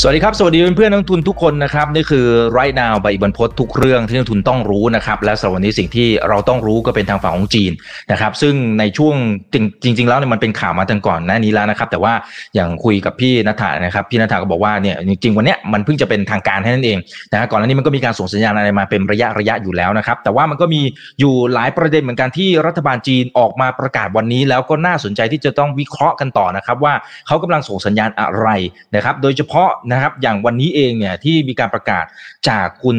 สวัสดีครับ สวัสดีเพื่อนๆนักทุนทุกคนนะครับ นี่คือ right now ใบบันพศทุกเรื่องที่นักทุนต้องรู้นะครับและสำหรับวันนี้สิ่งที่เราต้องรู้ก็เป็นทางฝั่งของจีนนะครับ ซึ่งในช่วงจริงจริงๆแล้วเนี่ยมันเป็นข่าวมาตั้งก่อนหน้านี้แล้วนะครับ แต่ว่าอย่างคุยกับพี่นัทานะครับพี่นัทาก็บอกว่าเนี่ยจริงๆวันเนี้ยมันเพิ่งจะเป็นทางการแค่นั้นเองนะก่อนหน้านี้มันก็มีการส่งสัญญาณอะไรมาเป็นระยะระยะอยู่แล้วนะครับ แต่ว่ามันก็มีอยู่หลายประเด็นเหมือนกันที่รัฐบาลจีนออกมาประกาศวันนี้ แล้วก็น่าสนใจที่จะต้องวิเคราะห์กันต่อนะครับว่าเขากำลังส่งสัญญาณอะไรนะครับ โดยเฉพาะนะครับอย่างวันนี้เองเนี่ยที่มีการประกาศจากคุณ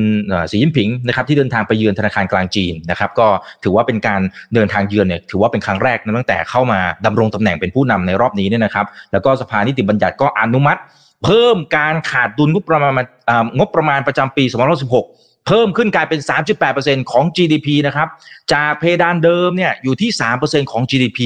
สีจิ้นผิงนะครับที่เดินทางไปเยือนธนาคารกลางจีนนะครับก็ถือว่าเป็นการเดินทางเยือนเนี่ยถือว่าเป็นครั้งแรกนะตั้งแต่เข้ามาดำรงตำแหน่งเป็นผู้นำในรอบนี้เนี่ยนะครับแล้วก็สภานิติบัญญัติก็อนุมัติ เพิ่มการขาดดุลงบประมาณงบประมาณประจำปี2516เพิ่มขึ้นกลายเป็น 3.8%ของ GDP นะครับ จากเพดานเดิมเนี่ยอยู่ที่ 3%ของ GDP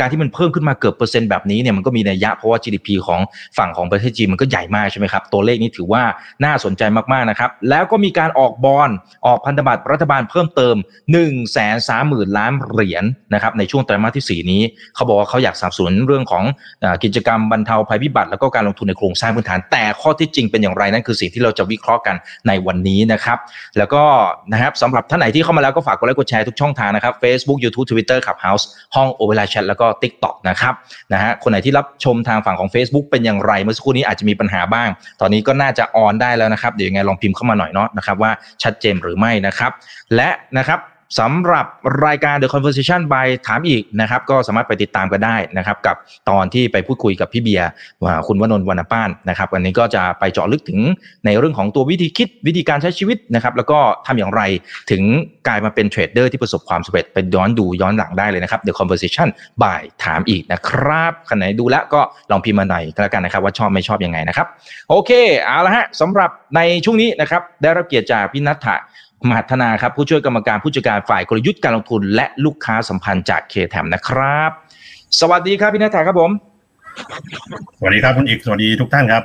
การที่มันเพิ่มขึ้นมาเกือบเปอร์เซ็นต์แบบนี้เนี่ยมันก็มีนัยยะเพราะว่า GDP ของฝั่งของประเทศจีนมันก็ใหญ่มากใช่ไหมครับ ตัวเลขนี้ถือว่าน่าสนใจมากๆนะครับ แล้วก็มีการออกบอลออกพันธบัตรรัฐบาลเพิ่มเติม1นึ่งแสนสามหมื่นล้านเหรียญนะครับในช่วงไตรมาสที่ 4 นี้ เขาบอกว่าเขาอยากสนับสนุนเรื่องของกิจกรรมบรรเทาภัยพิบัติ แล้วก็การลงทุนในโครงสร้างพื้นฐาน แต่ข้อที่จริงเป็นอย่างไรนั่นคือสิ่งที่เราจะวิเคราะห์กันในวันนี้นะครับแล้วก็นะครับสำหรับท่านไหนที่เข้ามาแล้วก็ฝากกดไลค์กดแชร์ทุกช่องทางนะครับ Facebook YouTube Twitter Clubhouse ห้อง o v e r l a Chat แล้วก็ TikTok นะครับครับนะฮะคนไหนที่รับชมทางฝั่งของ Facebook เป็นอย่างไรเมื่อสักครู่นี้อาจจะมีปัญหาบ้าง ตอนนี้ก็น่าจะออนได้แล้วนะครับเดี๋ยวยังไงลองพิมพ์เข้ามาหน่อยเนาะนะครับว่าชัดเจนหรือไม่นะครับและนะครับ สำหรับรายการ The Conversation by ถามอีกนะครับ ก็สามารถไปติดตามกันได้นะครับ กับตอนที่ไปพูดคุยกับพี่เบียร์คุณวนนท์วรรณป้านนะครับวันนี้ก็จะไปเจาะลึกถึงในเรื่องของตัววิธีคิดวิธีการใช้ชีวิตนะครับ แล้วก็ทำอย่างไรถึงกลายมาเป็นเทรดเดอร์ที่ประสบความสำเร็จไปย้อนดูย้อนหลังได้เลยนะครับ The Conversation by ถามอีกนะครับคันไหนดูแล้วก็ลองพิมพ์มาหน่อยก็แล้วกันนะครับ ว่าชอบไม่ชอบยังไงนะครับ โอเคเอาละฮะสำหรับในช่วงนี้นะครับได้รับเกียรติจากพี่นัทธะ มหัฒนาครับผู้ช่วยกรรมการผู้จัดการฝ่ายกลยุทธ์การลงทุน และลูกค้าสัมพันธ์จากเคแทมนะครับ สวัสดีครับพี่นัทธาครับผม สวัสดีครับคุณอีกสวัสดีทุกท่านครับ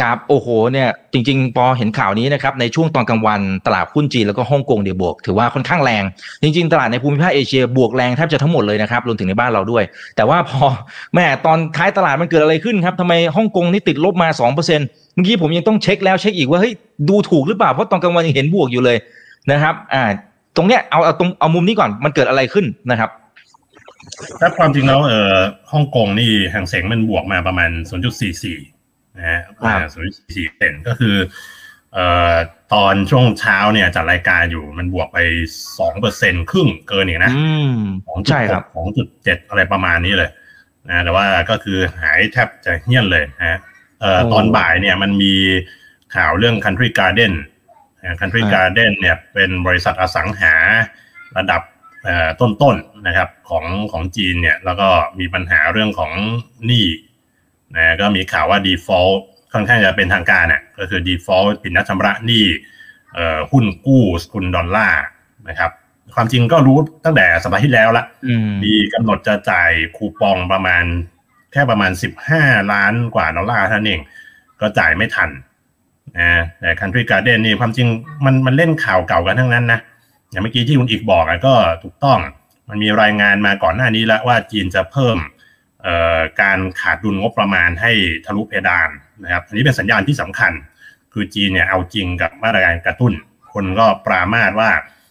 ครับโอ้โหเนี่ยจริงๆ พอเห็นข่าวนี้นะครับในช่วงตอนกลางวันตลาดหุ้นจีนแล้วก็ฮ่องกงเดี๋ยวบวก ถือว่าค่อนข้างแรง จริง ๆ ตลาดในภูมิภาคเอเชียบวกแรงแทบจะทั้งหมดเลยนะครับรวมถึงในบ้านเราด้วย แต่ว่าพอแม่ตอนท้ายตลาดมันเกิดอะไรขึ้นครับทำไมฮ่องกงนี่ติดลบมา2%เมื่อกี้ผมยังต้องเช็คแล้วเช็คอีกว่าเฮ้ยดูถูกหรือเปล่าเพราะตอนกลางวันยังเห็นบวกอยู่เลยนะครับ อ่า ตรงเนี้ยเอาเอาตรงเอามุมนี้ก่อนมันเกิดอะไรขึ้นนะครับถ้าความจริงแล้วเอ่อฮ่องกงนี่หางเสงมันบวกมาประมาณ 0.44นะฮะ0.44เซนก็คือเอ่อตอนช่วงเช้าเนี่ยจัดรายการอยู่มันบวกไปสองเปอร์เซ็นครึ่งเกินอีกนะของใช่ครับของจุดเจ็ดอะไรประมาณนี้เลยนะแต่ว่าก็คือหายแทบจะเฮี้ยนเลยนะเอ่อ ตอนบ่ายเนี่ยมันมีข่าวเรื่อง Country Garden Country Garden เนี่ยเป็นบริษัทอสังหาระดับต้นๆนะครับของของจีนเนี่ยแล้วก็มีปัญหาเรื่องของหนี้นะก็มีข่าวว่า default ค่อนข้างจะเป็นทางการเนี่ยก็คือ default ปิดนัดชำระหนี้หุ้นกู้สกุลดอลลาร์นะครับความจริงก็รู้ตั้งแต่สัปดาห์ที่แล้วละมีกำหนดจะจ่ายคูปองประมาณ แค่ประมาณ 15 ล้านกว่าดอลลาร์เท่านเอง ก็จ่ายไม่ทันนะแต่ Country Garden นี่ความจริงมันมันเล่นข่าวเก่ากันทั้งนั้นนะอย่างเมื่อกี้ที่คุณอีกบอกก็ถูกต้องมันมีรายงานมาก่อนหน้านี้แล้วว่าจีนจะเพิ่มการขาดดุลงบประมาณให้ทะลุเพดานนะครับอันนี้เป็นสัญญาณที่สำคัญ คือจีนเนี่ยเอาจริงกับมาตรการกระตุ้น คนก็ปรามาสว่า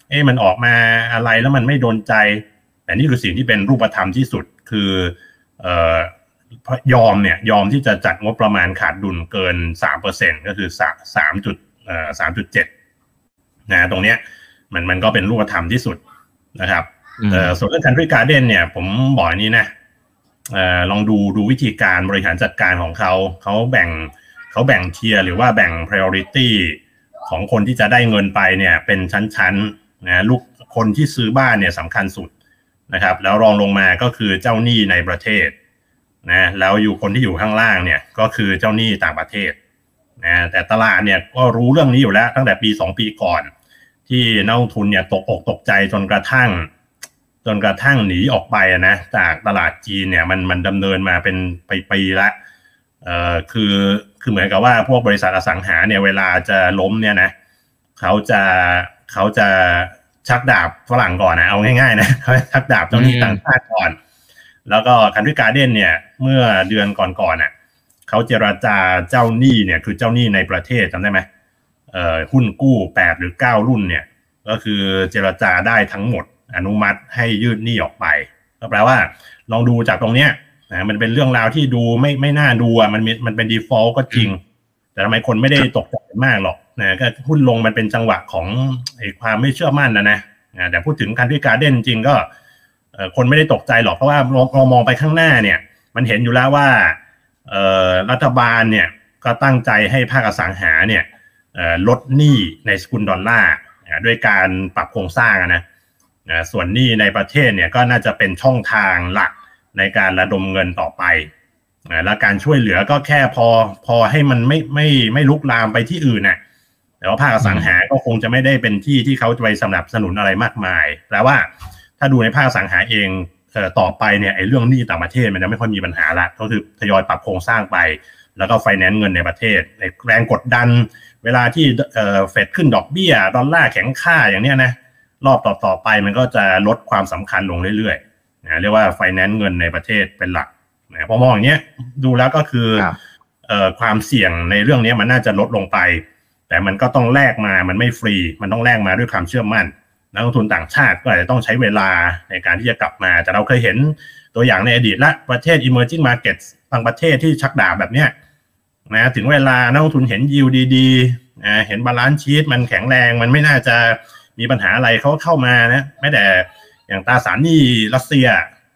เอ๊ะมันออกมาอะไรแล้วมันไม่โดนใจ แต่นี่คือสิ่งที่เป็นรูปธรรมที่สุดคืออ ยอมเนี่ยยอมที่จะจัดงบประมาณขาดดุลเกินสามเปอร์เซ็นก็คือสสามจุดเอ่อสามจุดเจ็ดนะตรงเนี้ยมันมันก็เป็นรูปธรรมที่สุดนะครับเอ่อส่วนเรื่อง country garden เนี่ยผมบอกนี้นะเอ่อลองดูดูวิธีการบริหารจัดการของเขาเขาแบ่งเขาแบ่งเทียร์หรือว่าแบ่ง priority ของคนที่จะได้เงินไปเนี่ยเป็นชั้นๆนะลูกคนที่ซื้อบ้านเนี่ยสำคัญสุดนะครับ แล้วรองลงมาก็คือเจ้าหนี้ในประเทศ นะแล้วอยู่คนที่อยู่ข้างล่างเนี่ยก็คือเจ้าหนี้ต่างประเทศนะแต่ตลาดเนี่ยก็รู้เรื่องนี้อยู่แล้วตั้งแต่ปีสองปีก่อน ที่นักลงทุนเนี่ยตกอกตกใจจนกระทั่ง จนกระทั่งหนีออกไปนะจากตลาดจีนเนี่ยมันมันดำเนินมาเป็นปีๆละเอ่อคือคือเหมือนกับว่าพวกบริษัทอสังหาเนี่ยเวลาจะล้มเนี่ยนะเขาจะเขาจะชักดาบฝรั่งก่อนนะเอาง่ายๆนะเขาชักดาบเจ้าหนี้ต่างชาติก่อน แล้วก็คันทรีการ์เดนเนี่ยเมื่อเดือนก่อนๆน่ะเขาเจราจาเจ้าหนี้เนี่ยคือเจ้าหนี้ในประเทศจำได้ไหมเอ่อหุ้นกู้แปดหรือเก้ารุ่นเนี่ยก็คือเจราจาได้ทั้งหมดอนุมัติให้ยืดหนี้ออกไปก็แปลว่าลองดูจากตรงเนี้ยนะมันเป็นเรื่องราวที่ดูไม่ไม่น่าดูอะมันมันเป็น default ก็จริง แต่ทำไมคนไม่ได้ตกใจมากหรอกนะก็หุ้นลงมันเป็นจังหวะของไอ้ความไม่เชื่อมั่นนะนะแต่พูดถึงการที่การเด่นจริงก็ คนไม่ได้ตกใจหรอกเพราะว่าเราเรามองไปข้างหน้าเนี่ย มันเห็นอยู่แล้วว่ารัฐบาลเนี่ยก็ตั้งใจให้ภาคอสังหาเนี่ยลดหนี้ในสกุลดอลลาร์ด้วยการปรับโครงสร้างนะส่วนหนี้ในประเทศเนี่ยก็น่าจะเป็นช่องทางหลักในการระดมเงินต่อไปและการช่วยเหลือก็แค่พอพอให้มันไม่ไม่ไม่ลุกลามไปที่อื่นน่ะแต่ว่าภาคสังหาก็คงจะไม่ได้เป็นที่ที่เขาจะไปสนับสนุนอะไรมากมายแปลว่า ถ้าดูในภาคอสังหาเองเอ่อต่อไปเนี่ยไอ้เรื่องหนี้ต่างประเทศมันจะไม่ค่อยมีปัญหาละก็คือทยอยปรับโครงสร้างไป แล้วก็ไฟแนนซ์เงินในประเทศในแรงกดดัน เวลาที่เอ่อเฟดขึ้นดอกเบี้ยดอลลาร์แข็งค่าอย่างเนี้ยนะรอบต่อๆไปมันก็จะลดความสำคัญลงเรื่อยๆนะเรียกว่าไฟแนนซ์เงินในประเทศเป็นหลักนะพอมองอย่างเนี้ยดูแล้วก็คือครับเอ่อความเสี่ยงในเรื่องนี้มันน่าจะลดลงไป แต่มันก็ต้องแลกมามันไม่ฟรี มันต้องแลกมาด้วยความเชื่อมั่น นักลงทุนต่างชาติก็อาจจะต้องใช้เวลาในการที่จะกลับมา แต่เราเคยเห็นตัวอย่างในอดีตและประเทศ emerging markets บางประเทศที่ชักดาบแบบเนี้ยนะถึงเวลานักลงทุนเห็นยิวดีๆนะเห็น balance sheet มันแข็งแรงมันไม่น่าจะมีปัญหาอะไรเขาเข้ามานะแม้แต่อย่างตราสารหนี้รัสเซีย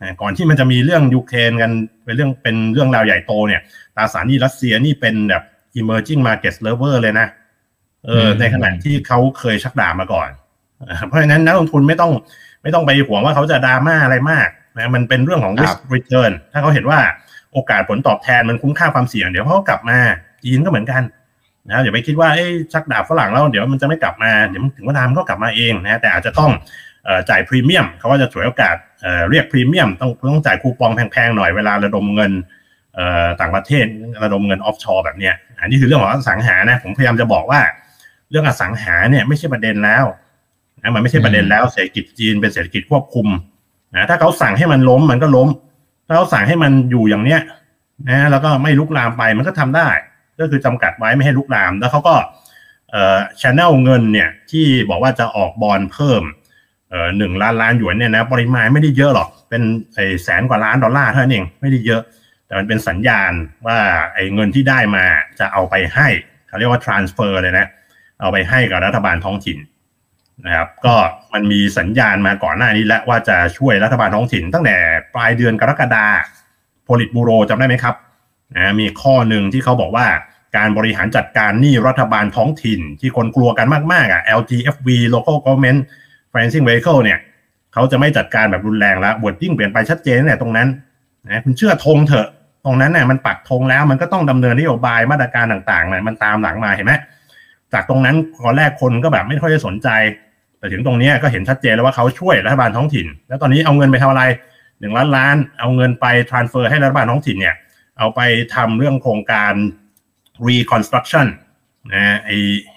นะก่อนที่มันจะมีเรื่องยูเครนกันเป็นเรื่องเป็นเรื่องราวใหญ่โตเนี่ยตราสารหนี้รัสเซียนี่เป็นแบบ emerging market lover เลยนะเอออืมในขณะที่เขาเคยชักดาบมาก่อน เพราะฉะนั้นนักลงทุนไม่ต้องไม่ต้องไปห่วงว่าเขาจะดราม่าอะไรมากนะมันเป็นเรื่องของ risk return ถ้าเขาเห็นว่าโอกาสผลตอบแทนมันคุ้มค่าความเสี่ยง เดี๋ยวเขาก็กลับมาจีนก็เหมือนกันนะอย่าไปคิดว่าเอ้ยชักดาบฝรั่งแล้วเดี๋ยวมันจะไม่กลับมาเดี๋ยวถึงเวลามันก็กลับมาเองนะแต่อาจจะต้องเอ่อจ่ายพรีเมียมเขาก็จะฉวยโอกาสเอ่อเรียกพรีเมียมต้องต้องจ่ายคูปองแพงๆหน่อยเวลาระดมเงินเอ่อต่างประเทศระดมเงิน offshore แบบเนี้ยอันนี้คือเรื่องของอสังหานะผมพยายามจะบอกว่า เรื่องอสังหาเนี่ยไม่ใช่ประเด็นแล้ว นะมันไม่ใช่ประเด็นแล้วเศรษฐกิจจีนเป็นเศรษฐกิจควบคุมนะถ้าเขาสั่งให้มันล้มมันก็ล้ม ถ้าเขาสั่งให้มันอยู่อย่างเนี้ยนะแล้วก็ไม่ลุกลามไปมันก็ทำได้ ก็คือจำกัดไว้ไม่ให้ลุกลาม แล้วเขาก็เอ่อชแนลเงินเนี่ยที่บอกว่าจะออกบอลเพิ่มเอ่อหนึ่งล้านล้านหยวนเนี่ยนะปริมาณไม่ได้เยอะหรอก เป็นไอ้แสนกว่าล้านดอลลาร์เท่านั้นเองไม่ได้เยอะ แต่มันเป็นสัญญาณว่าไอ้เงินที่ได้มาจะเอาไปให้เขาเรียกว่า transfer เลยนะ เอาไปให้กับรัฐบาลท้องถิ่น นะครับก็มันมีสัญญาณมาก่อนหน้านี้แล้วว่าจะช่วยรัฐบาลท้องถิ่นตั้งแต่ปลายเดือนกรกฎาโพลิตบูโรจำได้ไหมครับนะมีข้อหนึ่งที่เขาบอกว่าการบริหารจัดการหนี้รัฐบาลท้องถิ่นที่คนกลัวกันมากๆอะ LGFV Local Government Financing Vehicle เนี่ยเขาจะไม่จัดการแบบรุนแรงแล้วบทยิ่งเปลี่ยนไปชัดเจนเนี่ยตรงนั้นนะคุณเชื่อธงเถอะ ตรงนั้นเนี่ยมันปักธงแล้วมันก็ต้องดำเนินนโยบายมาตรการต่างๆเนี่ยมันตามหลังมาเห็นไหม จากตรงนั้นตอนแรกคนก็แบบไม่ค่อยจะสนใจ แต่ถึงตรงนี้ก็เห็นชัดเจนแล้วว่าเขาช่วยรัฐบาลท้องถิ่น แล้วตอนนี้เอาเงินไปทำอะไรหนึ่งล้านล้าน เอาเงินไป transfer ให้รัฐบาลท้องถิ่นเนี่ยเอาไปทำเรื่องโครงการ reconstruction นะไอ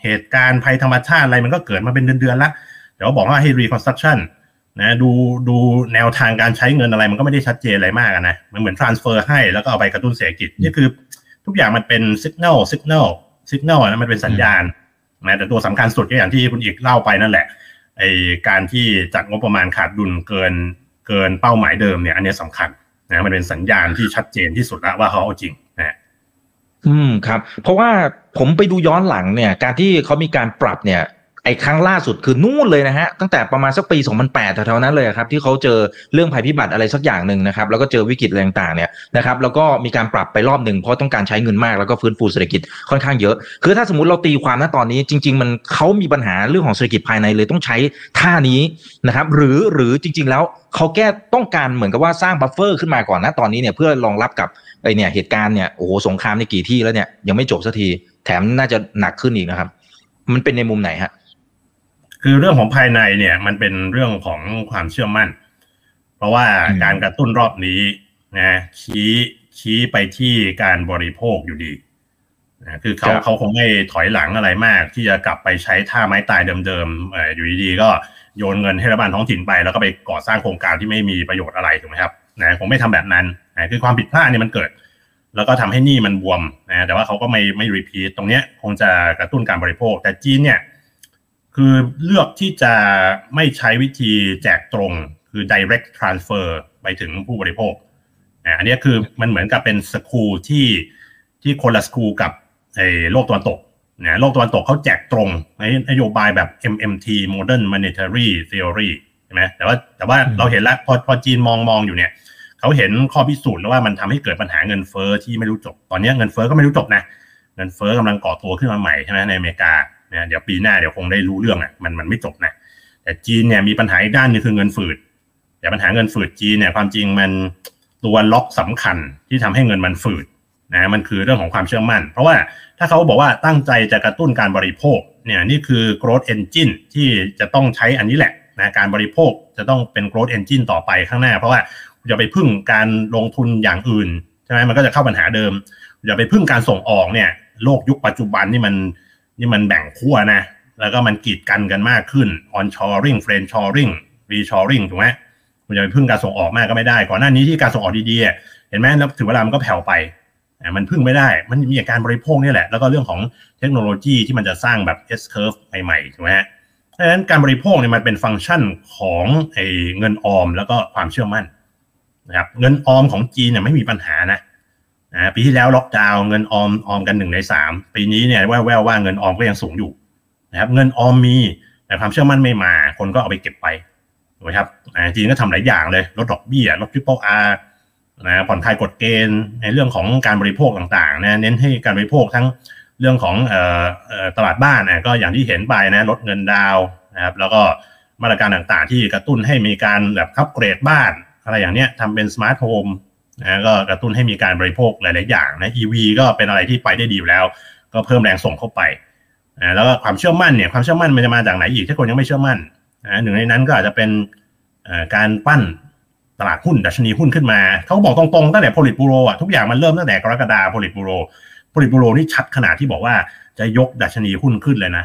เหตุการณ์ภัยธรรมชาติอะไรมันก็เกิดมาเป็นเดือนๆแล้วเดี๋ยวบอกว่าให้ reconstruction นะดูดูแนวทางการใช้เงินอะไรมันก็ไม่ได้ชัดเจนอะไรมากนะมันเหมือน transfer ให้แล้วก็เอาไปกระตุ้นเศรษฐกิจนี่คือทุกอย่างมันเป็น signal signal signal นะมันเป็นสัญญาณ นะแต่ตัวสำคัญสุดก็อย่างที่คุณอีกเล่าไปนั่นแหละไอการที่จัดงบประมาณขาดดุลเกินเกินเป้าหมายเดิมเนี่ย อันนี้สำคัญนะมันเป็นสัญญาณที่ชัดเจนที่สุดแล้วว่าเขาเอาจริงนะอืมครับ เพราะว่าผมไปดูย้อนหลังเนี่ย การที่เขามีการปรับเนี่ย ไอ้ครั้งล่าสุดคือนู่นเลยนะฮะตั้งแต่ประมาณสักปี 2008แถวๆนั้นเลยครับที่เขาเจอเรื่องภัยพิบัติอะไรสักอย่างหนึ่งนะครับแล้วก็เจอวิกฤตอะไรต่างๆเนี่ยนะครับแล้วก็มีการปรับไปรอบหนึ่งเพราะต้องการใช้เงินมากแล้วก็ฟื้นฟูเศรษฐกิจค่อนข้างเยอะ คือถ้าสมมติเราตีความณตอนนี้จริง ๆ มันเขามีปัญหาเรื่องของเศรษฐกิจภายในเลยต้องใช้ท่านี้นะครับหรือหรือจริง ๆ แล้วเขาแก้ต้องการเหมือนกับว่าสร้าง buffer ขึ้นมาก่อนนะตอนนี้เนี่ยเพื่อรองรับกับไอเนี่ยเหตุการณ์เนี่ยโอ้โหสงครามในกี่ที่แล้วเนี่ยยังไม่จบสักทีแถมน่าจะหนักขึ้นอีกนะครับ มันเป็นในมุมไหนฮะ คือเรื่องของภายในเนี่ยมันเป็นเรื่องของความเชื่อมั่น เพราะว่าอืมการกระตุ้นรอบนี้นะชี้ชี้ไปที่การบริโภคอยู่ดีนะคือเขาเขาคงไม่ถอยหลังอะไรมาก ที่จะกลับไปใช้ท่าไม้ตายเดิมๆอยู่ดีๆก็โยนเงินให้รัฐบาลท้องถิ่นไป แล้วก็ไปก่อสร้างโครงการที่ไม่มีประโยชน์อะไรถูกไหมครับนะคงไม่ทำแบบนั้นนะคือความผิดพลาดเนี่ยมันเกิด แล้วก็ทำให้หนี้มันบวมนะแต่ว่าเขาก็ไม่ไม่รีพีทตรงเนี้ยคงจะกระตุ้นการบริโภค แต่จีนเนี่ย คือเลือกที่จะไม่ใช้วิธีแจกตรง คือ direct transfer ไปถึงผู้บริโภคอันนี้คือมันเหมือนกับเป็นสกูลที่ที่คนละสกูลกับไอ้โลกตะวันตกนะโลกตะวันตกเขาแจกตรงในนโยบายแบบ MMT Modern Monetary Theory ใช่ไหมแต่ว่าแต่ว่าเราเห็นแล้วพอพอจีนมองมองอยู่เนี่ยเขาเห็นข้อพิสูจน์แล้วว่ามันทำให้เกิดปัญหาเงินเฟ้อที่ไม่รู้จบ ตอนนี้เงินเฟ้อก็ไม่รู้จบนะ เงินเฟ้อกำลังก่อตัวขึ้นมาใหม่ใช่ไหมในอเมริกาเนี่ยเดี๋ยวปีหน้าเดี๋ยวคงได้รู้เรื่องอะมันมันไม่จบนะแต่จีนเนี่ยมีปัญหาอีกด้านนึงคือเงินฝืดแต่ปัญหาเงินฝืดจีนเนี่ยความจริงมันตัวล็อกสำคัญที่ทำให้เงินมันฝืดนะมันคือเรื่องของความเชื่อมั่น เพราะว่าถ้าเขาบอกว่าตั้งใจจะกระตุ้นการบริโภคเนี่ยนี่คือ growth engine ที่จะต้องใช้อันนี้แหละนะการบริโภคจะต้องเป็น growth engine ต่อไปข้างหน้า เพราะว่าอย่าไปพึ่งการลงทุนอย่างอื่นใช่ไหมมันก็จะเข้าปัญหาเดิมอย่าไปพึ่งการส่งออกเนี่ยโลกยุคปัจจุบันนี่มัน นี่มันแบ่งขั้วนะ แล้วก็มันกีดกันกันมากขึ้น onshoring friendshoring reshoring ถูกไหมคุณจะไปพึ่งการส่งออกมากก็ไม่ได้ ก่อนหน้านี้ที่การส่งออกดีๆเห็นไหมแล้วถึงเวลามันก็แผ่วไปมันพึ่งไม่ได้ มันมีการบริโภคนี่แหละ แล้วก็เรื่องของเทคโนโลยีที่มันจะสร้างแบบ S curve ใหม่ๆถูกไหมฮะดังนั้นการบริโภคเนี่ยมันเป็นฟังก์ชันของไอ้เงินออมแล้วก็ความเชื่อมั่นนะครับ เงินออมของจีนเนี่ยไม่มีปัญหานะ นะปีที่แล้วล็อกดาวน์เงินออมออมกันหนึ่งในสามปีนี้เนี่ยแววว่าเงินออมก็ยังสูงอยู่นะครับ เงินออมมีแต่ความเชื่อมั่นไม่มา คนก็เอาไปเก็บไปถูกไหมครับจีนก็ทำหลายอย่างเลยลดดอกเบี้ยลด triple Rนะผ่อนคลายกฎเกณฑ์ในเรื่องของการบริโภคต่างๆนะเน้นให้การบริโภคทั้งเรื่องของตลาดบ้านนะก็อย่างที่เห็นไปนะลดเงินดาวนะครับแล้วก็มาตรการต่างๆ ที่กระตุ้นให้มีการแบบคับเกรดบ้าน อะไรอย่างเนี้ยทำเป็นสมาร์ทโฮม นะก็กระตุ้นให้มีการบริโภคหลาย ๆ อย่างนะ EV ก็เป็นอะไรที่ไปได้ดีอยู่แล้ว ก็เพิ่มแรงส่งเข้าไปนะแล้วก็ความเชื่อมั่นเนี่ยความเชื่อมั่นมันจะมาจากไหนอีกถ้าคนยังไม่เชื่อมั่นนะหนึ่งในนั้นก็อาจจะเป็นการปั้นตลาดหุ้นดัชนีหุ้นขึ้นมา เขาบอกตรง ๆ ตั้งแต่โพลิตบูโรอะทุกอย่างมันเริ่มตั้งแต่กรกฎาโพลิตบูโรโพลิตบูโรนี่ชัดขนาดที่บอกว่าจะยกดัชนีหุ้นขึ้นเลยนะ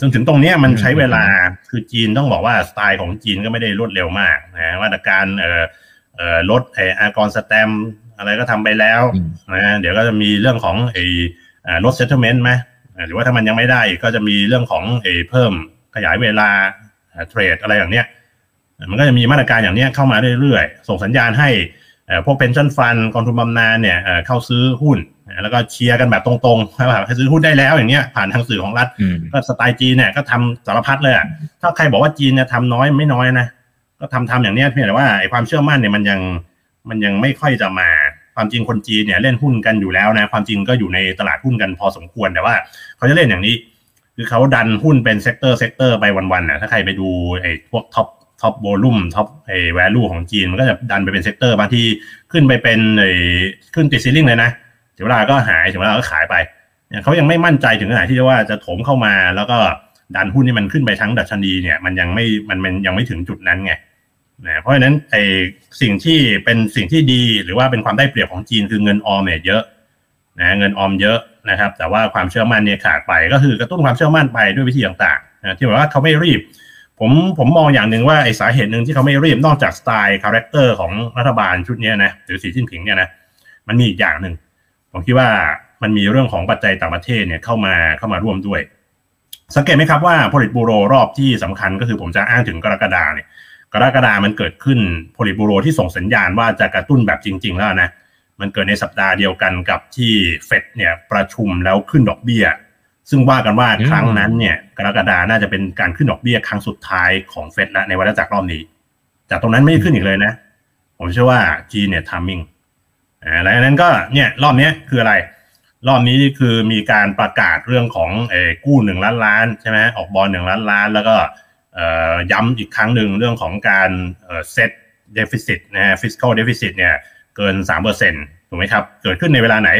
จนถึงตรงนี้มันใช้เวลาคือจีนต้องบอกว่าสไตล์ของจีนก็ไม่ได้รวดเร็วมากนะว่าการเอ่อเอ่อ ลดไอ้อากรแสตมป์อะไรก็ทำไปแล้วนะเดี๋ยวก็จะมีเรื่องของไอ้ลด settlement ไหมหรือว่าถ้ามันยังไม่ได้ก็จะมีเรื่องของไอ้เพิ่มขยายเวลาเทรดอะไรอย่างเนี้ยมันก็จะมีมาตรการอย่างนี้เข้ามาเรื่อยๆ ส่งสัญญาณให้พวกเพนชั่นฟันกองทุนบำนาญเนี่ยเข้าซื้อหุ้น แล้วก็เชียร์กันแบบตรงๆแบบให้ซื้อหุ้นได้แล้วอย่างเงี้ยผ่านทางสื่อของรัฐก็สไตล์จีนเนี่ยก็ทำสารพัดเลยอะถ้าใครบอกว่าจีนเนี่ยทำน้อยไม่น้อยนะ ก็ทำทำอย่างเนี้ยเพียงแต่ว่าไอ้ความเชื่อมั่นเนี่ยมันยังมันยังไม่ค่อยจะมาความจริงคนจีนเนี่ยเล่นหุ้นกันอยู่แล้วนะ ความจริงก็อยู่ในตลาดหุ้นกันพอสมควรแต่ว่าเขาจะเล่นอย่างนี้ คือเขาดันหุ้นเป็น sector sector ไปวันๆนะถ้าใครไปดูไอ้พวก top top volume top ไอ้ value ของจีน มันก็จะดันไปเป็น sector บางที่ขึ้นไปเป็นไอ้ขึ้นติด ceiling เลยนะถึงเวลาก็หายถึงเวลาก็ขายไปเนี่ยเขายังไม่มั่นใจถึงขนาดที่ว่าจะถมเข้ามาแล้วก็ดันหุ้นที่มันขึ้นไปทั้งดัชนีเนี่ยมันยังไม่มันมันยังไม่ถึงจุดนั้นไง นะเพราะฉะนั้นไอ้สิ่งที่เป็นสิ่งที่ดีหรือว่าเป็นความได้เปรียบของจีนคือเงินออมเนี่ยเยอะนะเงินออมเยอะนะครับ แต่ว่าความเชื่อมั่นเนี่ยขาดไปก็คือกระตุ้นความเชื่อมั่นไปด้วยวิธีต่างๆนะที่บอกว่าเขาไม่รีบ ผมผมมองอย่างหนึ่งว่าไอ้สาเหตุหนึ่งที่เขาไม่รีบนอกจากสไตล์ character ของรัฐบาลชุดนี้นะหรือสีจิ้นผิงเนี่ยนะมันมีอีกอย่างหนึ่งผมคิดว่ามันมีเรื่องของปัจจัยต่างประเทศเนี่ยเข้ามาเข้ามาร่วมด้วย สังเกตไหมครับว่าโพลิตบูโรรอบที่สำคัญก็คือผมจะอ้างถึงกรกฎาเนี่ย กรกฎามันเกิดขึ้นโพลิตบูโรที่ส่งสัญญาณว่าจะกระตุ้นแบบจริง ๆ แล้วนะมันเกิดในสัปดาห์เดียวกันกับที่เฟดเนี่ยประชุมแล้วขึ้นดอกเบี้ย ซึ่งว่ากันว่าครั้งนั้นเนี่ยกรกฎาน่าจะเป็นการขึ้นดอกเบี้ยครั้งสุดท้ายของเฟดละในวัฏจักรรอบนี้ จากตรงนั้นไม่ขึ้นอีกเลยนะ ผมเชื่อว่าจีนเนี่ยทามมิ่งอ่าแล้วนั้นก็เนี่ยรอบนี้คืออะไร รอบนี้คือมีการประกาศเรื่องของเอกู้หนึ่งล้านล้านใช่ไหมออกบอลหนึ่งล้านล้าน แล้วก็ ย้ำอีกครั้งหนึ่งเรื่องของการเซต deficit นะฮะฟิส c a ลเดฟิซิตเนี่ยเกินสามเปอร์เซ็นต์ถูกไหมครับ เกิดขึ้นในเวลาไหน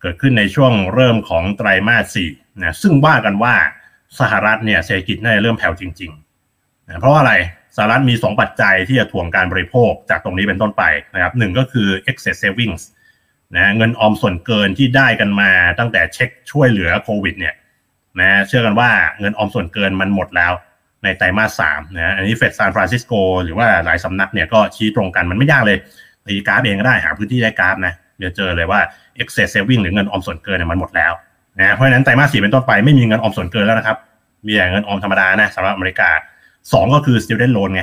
เกิดขึ้นในช่วงเริ่มของไตรมาสสี่นะซึ่งว่ากันว่าสหรัฐเนี่ยเศรษฐกิจน่าจะเริ่มแผ่วจริงๆนะเพราะอะไรสหรัฐมี 2 ปัจจัยที่จะถ่วงการบริโภคจากตรงนี้เป็นต้นไปนะครับหนึ่งก็คือ excess savings นะเงินออมส่วนเกินที่ได้กันมาตั้งแต่เช็คช่วยเหลือโควิดเนี่ยนะเชื่อกันว่าเงินออมส่วนเกินมันหมดแล้ว ในไตรมาสสามนะอันนี้เฟดซานฟรานซิสโกหรือว่าหลายสำนักเนี่ยก็ชี้ตรงกันมันไม่ยากเลยตีกราฟเองก็ได้หาพื้นที่ได้กราฟนะเดี๋ยวเจอเลยว่า excess saving หรือเงินออมส่วนเกินเนี่ยมันหมดแล้วนะเพราะฉะนั้นไตรมาสสี่เป็นต้นไปไม่มีเงินออมส่วนเกินแล้วนะครับ มีแต่เงินออมธรรมดานะสำหรับอเมริกาสองก็คือ student loan ไง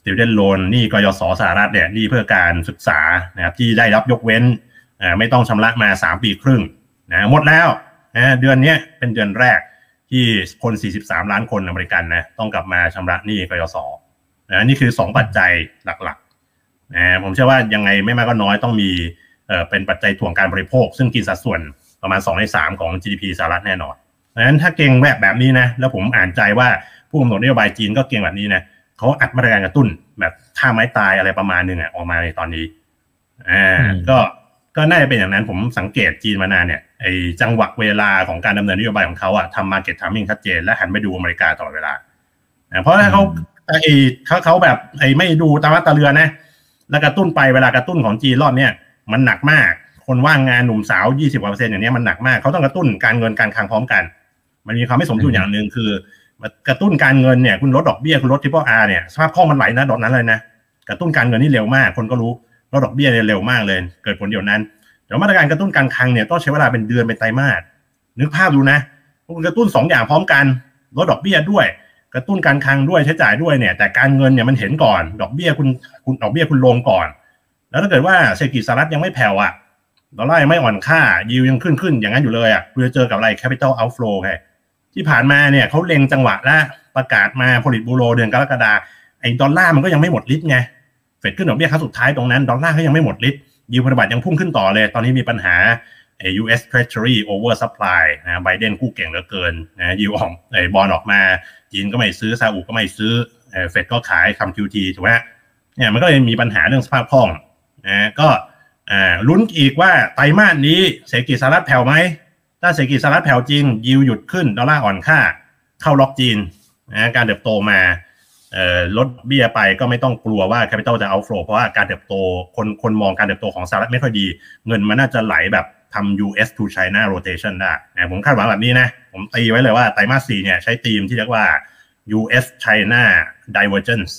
student loan นี่กยศสหรัฐเนี่ยนี่เพื่อการศึกษานะครับที่ได้รับยกเว้นไม่ต้องชำระมา 3 ปีครึ่งนะหมดแล้วนะเดือนนี้เป็นเดือนแรก ที่คน 43 ล้านคนอเมริกันนะต้องกลับมาชำระหนี้กยศนะนี่คือ 2 ปัจจัยหลักๆนะผมเชื่อว่ายังไงไม่มากก็น้อยต้องมีเอ่อเป็นปัจจัยถ่วงการบริโภค ซึ่งกินสัดส่วนประมาณ 2 ใน 3 ของ GDP สหรัฐแน่นอนดังนั้นถ้าเก่งแบบแบบนี้นะแล้วผมอ่านใจว่าผู้กำหนดนโยบายจีนก็เก่งแบบนี้นะเขาอัดมาตรการกระตุ้นแบบท่าไม้ตายอะไรประมาณหนึ่งอะออกมาในตอนนี้อ่าก็ ก็น่าจะเป็นอย่างนั้นผมสังเกตจีนมานานเนี่ยไอจังหวะเวลาของการดำเนินนโยบายของเขาอะทำ market timing ชัดเจนและหันไปดูอเมริกาตลอดเวลาเพราะถ้าเขาไอเขาเขาแบบไอไม่ดูตาม้าตาเรือนะ แล้วกระตุ้นไปเวลากระตุ้นของจีนรอบเนี้ยมันหนักมาก คนว่างงานหนุ่มสาวยี่สิบกว่าเปอร์เซ็นต์อย่างนี้มันหนักมากเขาต้องกระตุ้นการเงินการคลังพร้อมกัน มันมีความไม่สมดุลอย่างหนึ่งคือกระตุ้นการเงินเนี่ยคุณลดดอกเบี้ยคุณลด triple R เนี่ยสภาพคล่องมันไหลนะดอกนั้นเลยนะกระตุ้นการเงินนี่เร็วมากคนก็รู้ ลดดอกเบี้ยเนี่ยเร็วมากเลย เกิดผลเดียวนั้นเดี๋ยวมาตรการกระตุ้นการคลังเนี่ยต้องใช้เวลาเป็นเดือนเป็นไตรมาสนึกภาพดูนะคุณกระตุ้นสองอย่างพร้อมกันลดดอกเบี้ยด้วย กระตุ้นการคลังด้วยใช้จ่ายด้วยเนี่ย แต่การเงินเนี่ยมันเห็นก่อน ดอกเบี้ยคุณคุณดอกเบี้ยคุณลงก่อน แล้วถ้าเกิดว่าเศรษฐกิจสหรัฐยังไม่แผ่วอะดอลลาร์ยังไม่อ่อนค่ายิวยังขึ้นขึ้นอย่างนั้นอยู่เลยอะคุณจะเจอกับอะไร capital outflow ไงที่ผ่านมาเนี่ยเขาเล็งจังหวะแล้วประกาศมาผลิตบูโรเดือนกรกฎาไอ้ดอลลาร์มันก็ยังไม่หมดฤทธิ์ไง เฟดขึ้นดอกเบี้ยครั้งสุดท้ายตรงนั้นดอลลาร์เขายังไม่หมดฤทธิ์ยิวพันธบัตรยังพุ่งขึ้นต่อเลย ตอนนี้มีปัญหา US Treasury over supply นะไบเดนกู้เก่งเหลือเกินนะยิวออกไอ้บอลออกมาจีนก็ไม่ซื้อซาอุก็ไม่ซื้อเฟดก็ขายคำ QT ถูกไหมเนี่ยมันก็เลยมีปัญหาเรื่องสภาพคล่องนะก็ลุ้นอีกว่าไตรมาสนี้เศรษฐกิจสหรัฐแผ่วไหมถ้าเศรษฐกิจสหรัฐแผ่วจริงยิวหยุดขึ้นดอลลาร์อ่อนค่า เข้าล็อกจีนนะการเติบโตมา ลดเบี้ยไปก็ไม่ต้องกลัวว่าแคปิตอลจะเอาโฟลเพราะว่าการเติบโตคนคนมองการเติบโตของสหรัฐไม่ค่อยดี เงินมันน่าจะไหลแบบทำ US to China rotation ได้นะผมคาดหวังแบบนี้นะ ผมตีไว้เลยว่าไตรมาสสี่เนี่ยใช้ธีมที่เรียกว่า US China divergence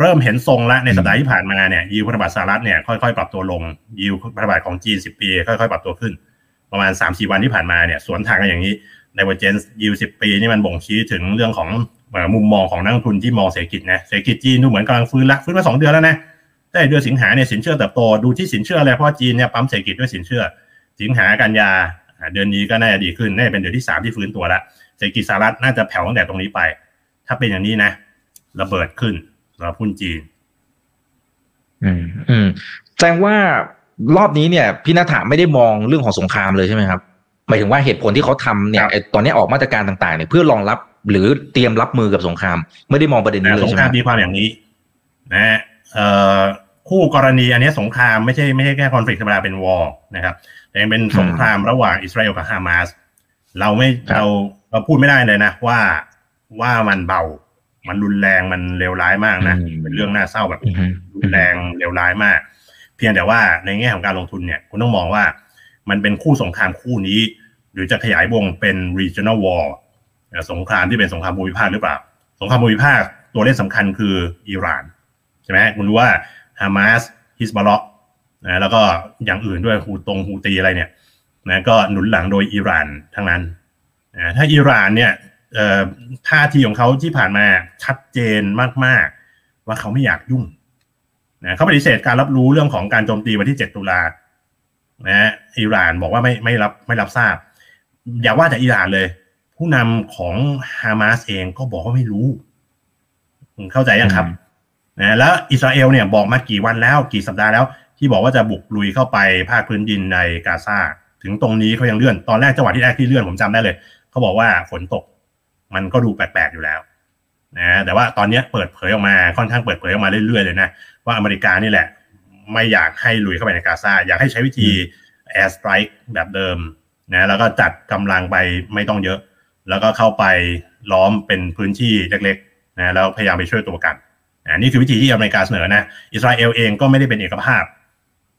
เริ่มเห็นทรงแล้วในสัปดาห์ที่ผ่านมาเนี่ยยิวพันธบัตรสหรัฐเนี่ยค่อยๆ ปรับตัวลงยิวพันธบัตรของจีน 10 ปี ค่อยๆ ปรับตัวขึ้น ประมาณ 3-4 วันที่ผ่านมาเนี่ยสวนทางกันอย่างนี้ divergence ยิว10 ปีนี่มันบ่งชี้ถึงเรื่องของ มุมมองของนักทุนที่มองเศรษฐกิจนะเศรษฐกิจจีนดูเหมือนกำลังฟื้นละฟื้นมาสองเดือนแล้วนะแต่เดือนสิงหาเนี่ยสินเชื่อเติบโตดูที่สินเชื่อเลยเพราะจีนเนี่ยปั๊มเศรษฐกิจด้วยสินเชื่อ สิงหากันยาเดือนนี้ก็น่าจะดีขึ้นน่าจะเป็นเดือนที่สามที่ฟื้นตัวแล้วเศรษฐกิจสหรัฐน่าจะแผ่วตั้งแต่ตรงนี้ไป ถ้าเป็นอย่างนี้นะ ระเบิดขึ้นสำหรับหุ้นจีน อืมอืมแสดงว่ารอบนี้เนี่ยพี่นาถาไม่ได้มองเรื่องของสงครามเลยใช่ไหมครับหมายถึงว่าเหตุผลที่เขาทำเนี่ยตอนนี้ออกมาตรการต่างๆเนี่ยเพื่อรองรับ หรือเตรียมรับมือกับสงคราม ไม่ได้มองประเด็นนี้เลยใช่ไหมสงครามมีความอย่างนี้นะเอ่อคู่กรณีอันนี้สงครามไม่ใช่ไม่ใช่แค่คอนฟ lict ธรรมดาเป็นวอร์นะครับแต่เป็นสงครามระหว่างอิสราเอลกับฮามาสเราไม่เราเราพูดไม่ได้เลยนะว่าว่ามันเบา มันรุนแรงมันเลวร้ายมากนะเป็นเรื่องน่าเศร้าแบบรุนแรงเลวร้ายมาก เพียงแต่ว่าในแง่ของการลงทุนเนี่ย คุณต้องมองว่ามันเป็นคู่สงครามคู่นี้ หรือจะขยายวงเป็น regional war สงครามที่เป็นสงครามภูมิภาคหรือเปล่า สงครามภูมิภาคตัวเล่นสำคัญคืออิหร่านใช่ไหมคุณรู้ว่าฮามาสฮิสบอลล็อกนะแล้วก็อย่างอื่นด้วยฮูตงฮูตีอะไรเนี่ยนะก็หนุนหลังโดยอิหร่านทั้งนั้นนะถ้าอิหร่านเนี่ยท่าทีของเขาที่ผ่านมาชัดเจนมากๆ ว่าเขาไม่อยากยุ่งนะเขาปฏิเสธการรับรู้เรื่องของการโจมตีวันที่ 7 ตุลานะอิหร่านบอกว่าไม่ไม่รับไม่รับทราบ อย่าว่าแต่อิหร่านเลย ผู้นำของฮามาสเองก็บอกว่าไม่รู้เข้าใจยังครับนะแล้วอิสราเอลเนี่ยบอกมากี่วันแล้วกี่สัปดาห์แล้ว ที่บอกว่าจะบุกลุยเข้าไปภาคพื้นดินในกาซาถึงตรงนี้เขายังเลื่อนตอนแรกจังหวะที่แรกที่เลื่อนผมจำได้เลยเขาบอกว่าฝนตก มันก็ดูแปลกๆอยู่แล้วนะแต่ว่าตอนนี้เปิดเผยออกมาค่อนข้างเปิดเผยออกมาเรื่อยๆเลยนะว่าอเมริกานี่แหละ ไม่อยากให้ลุยเข้าไปในกาซาอยากให้ใช้วิธีแอร์สไตร์แบบเดิมนะแล้วก็จัดกำลังไปไม่ต้องเยอะ แล้วก็เข้าไปล้อมเป็นพื้นที่เล็กๆนะแล้วพยายามไปช่วยตัวกันอันนี้คือวิธีที่อเมริกาเสนอนะอิสราเอลเองก็ไม่ได้เป็นเอกภาพ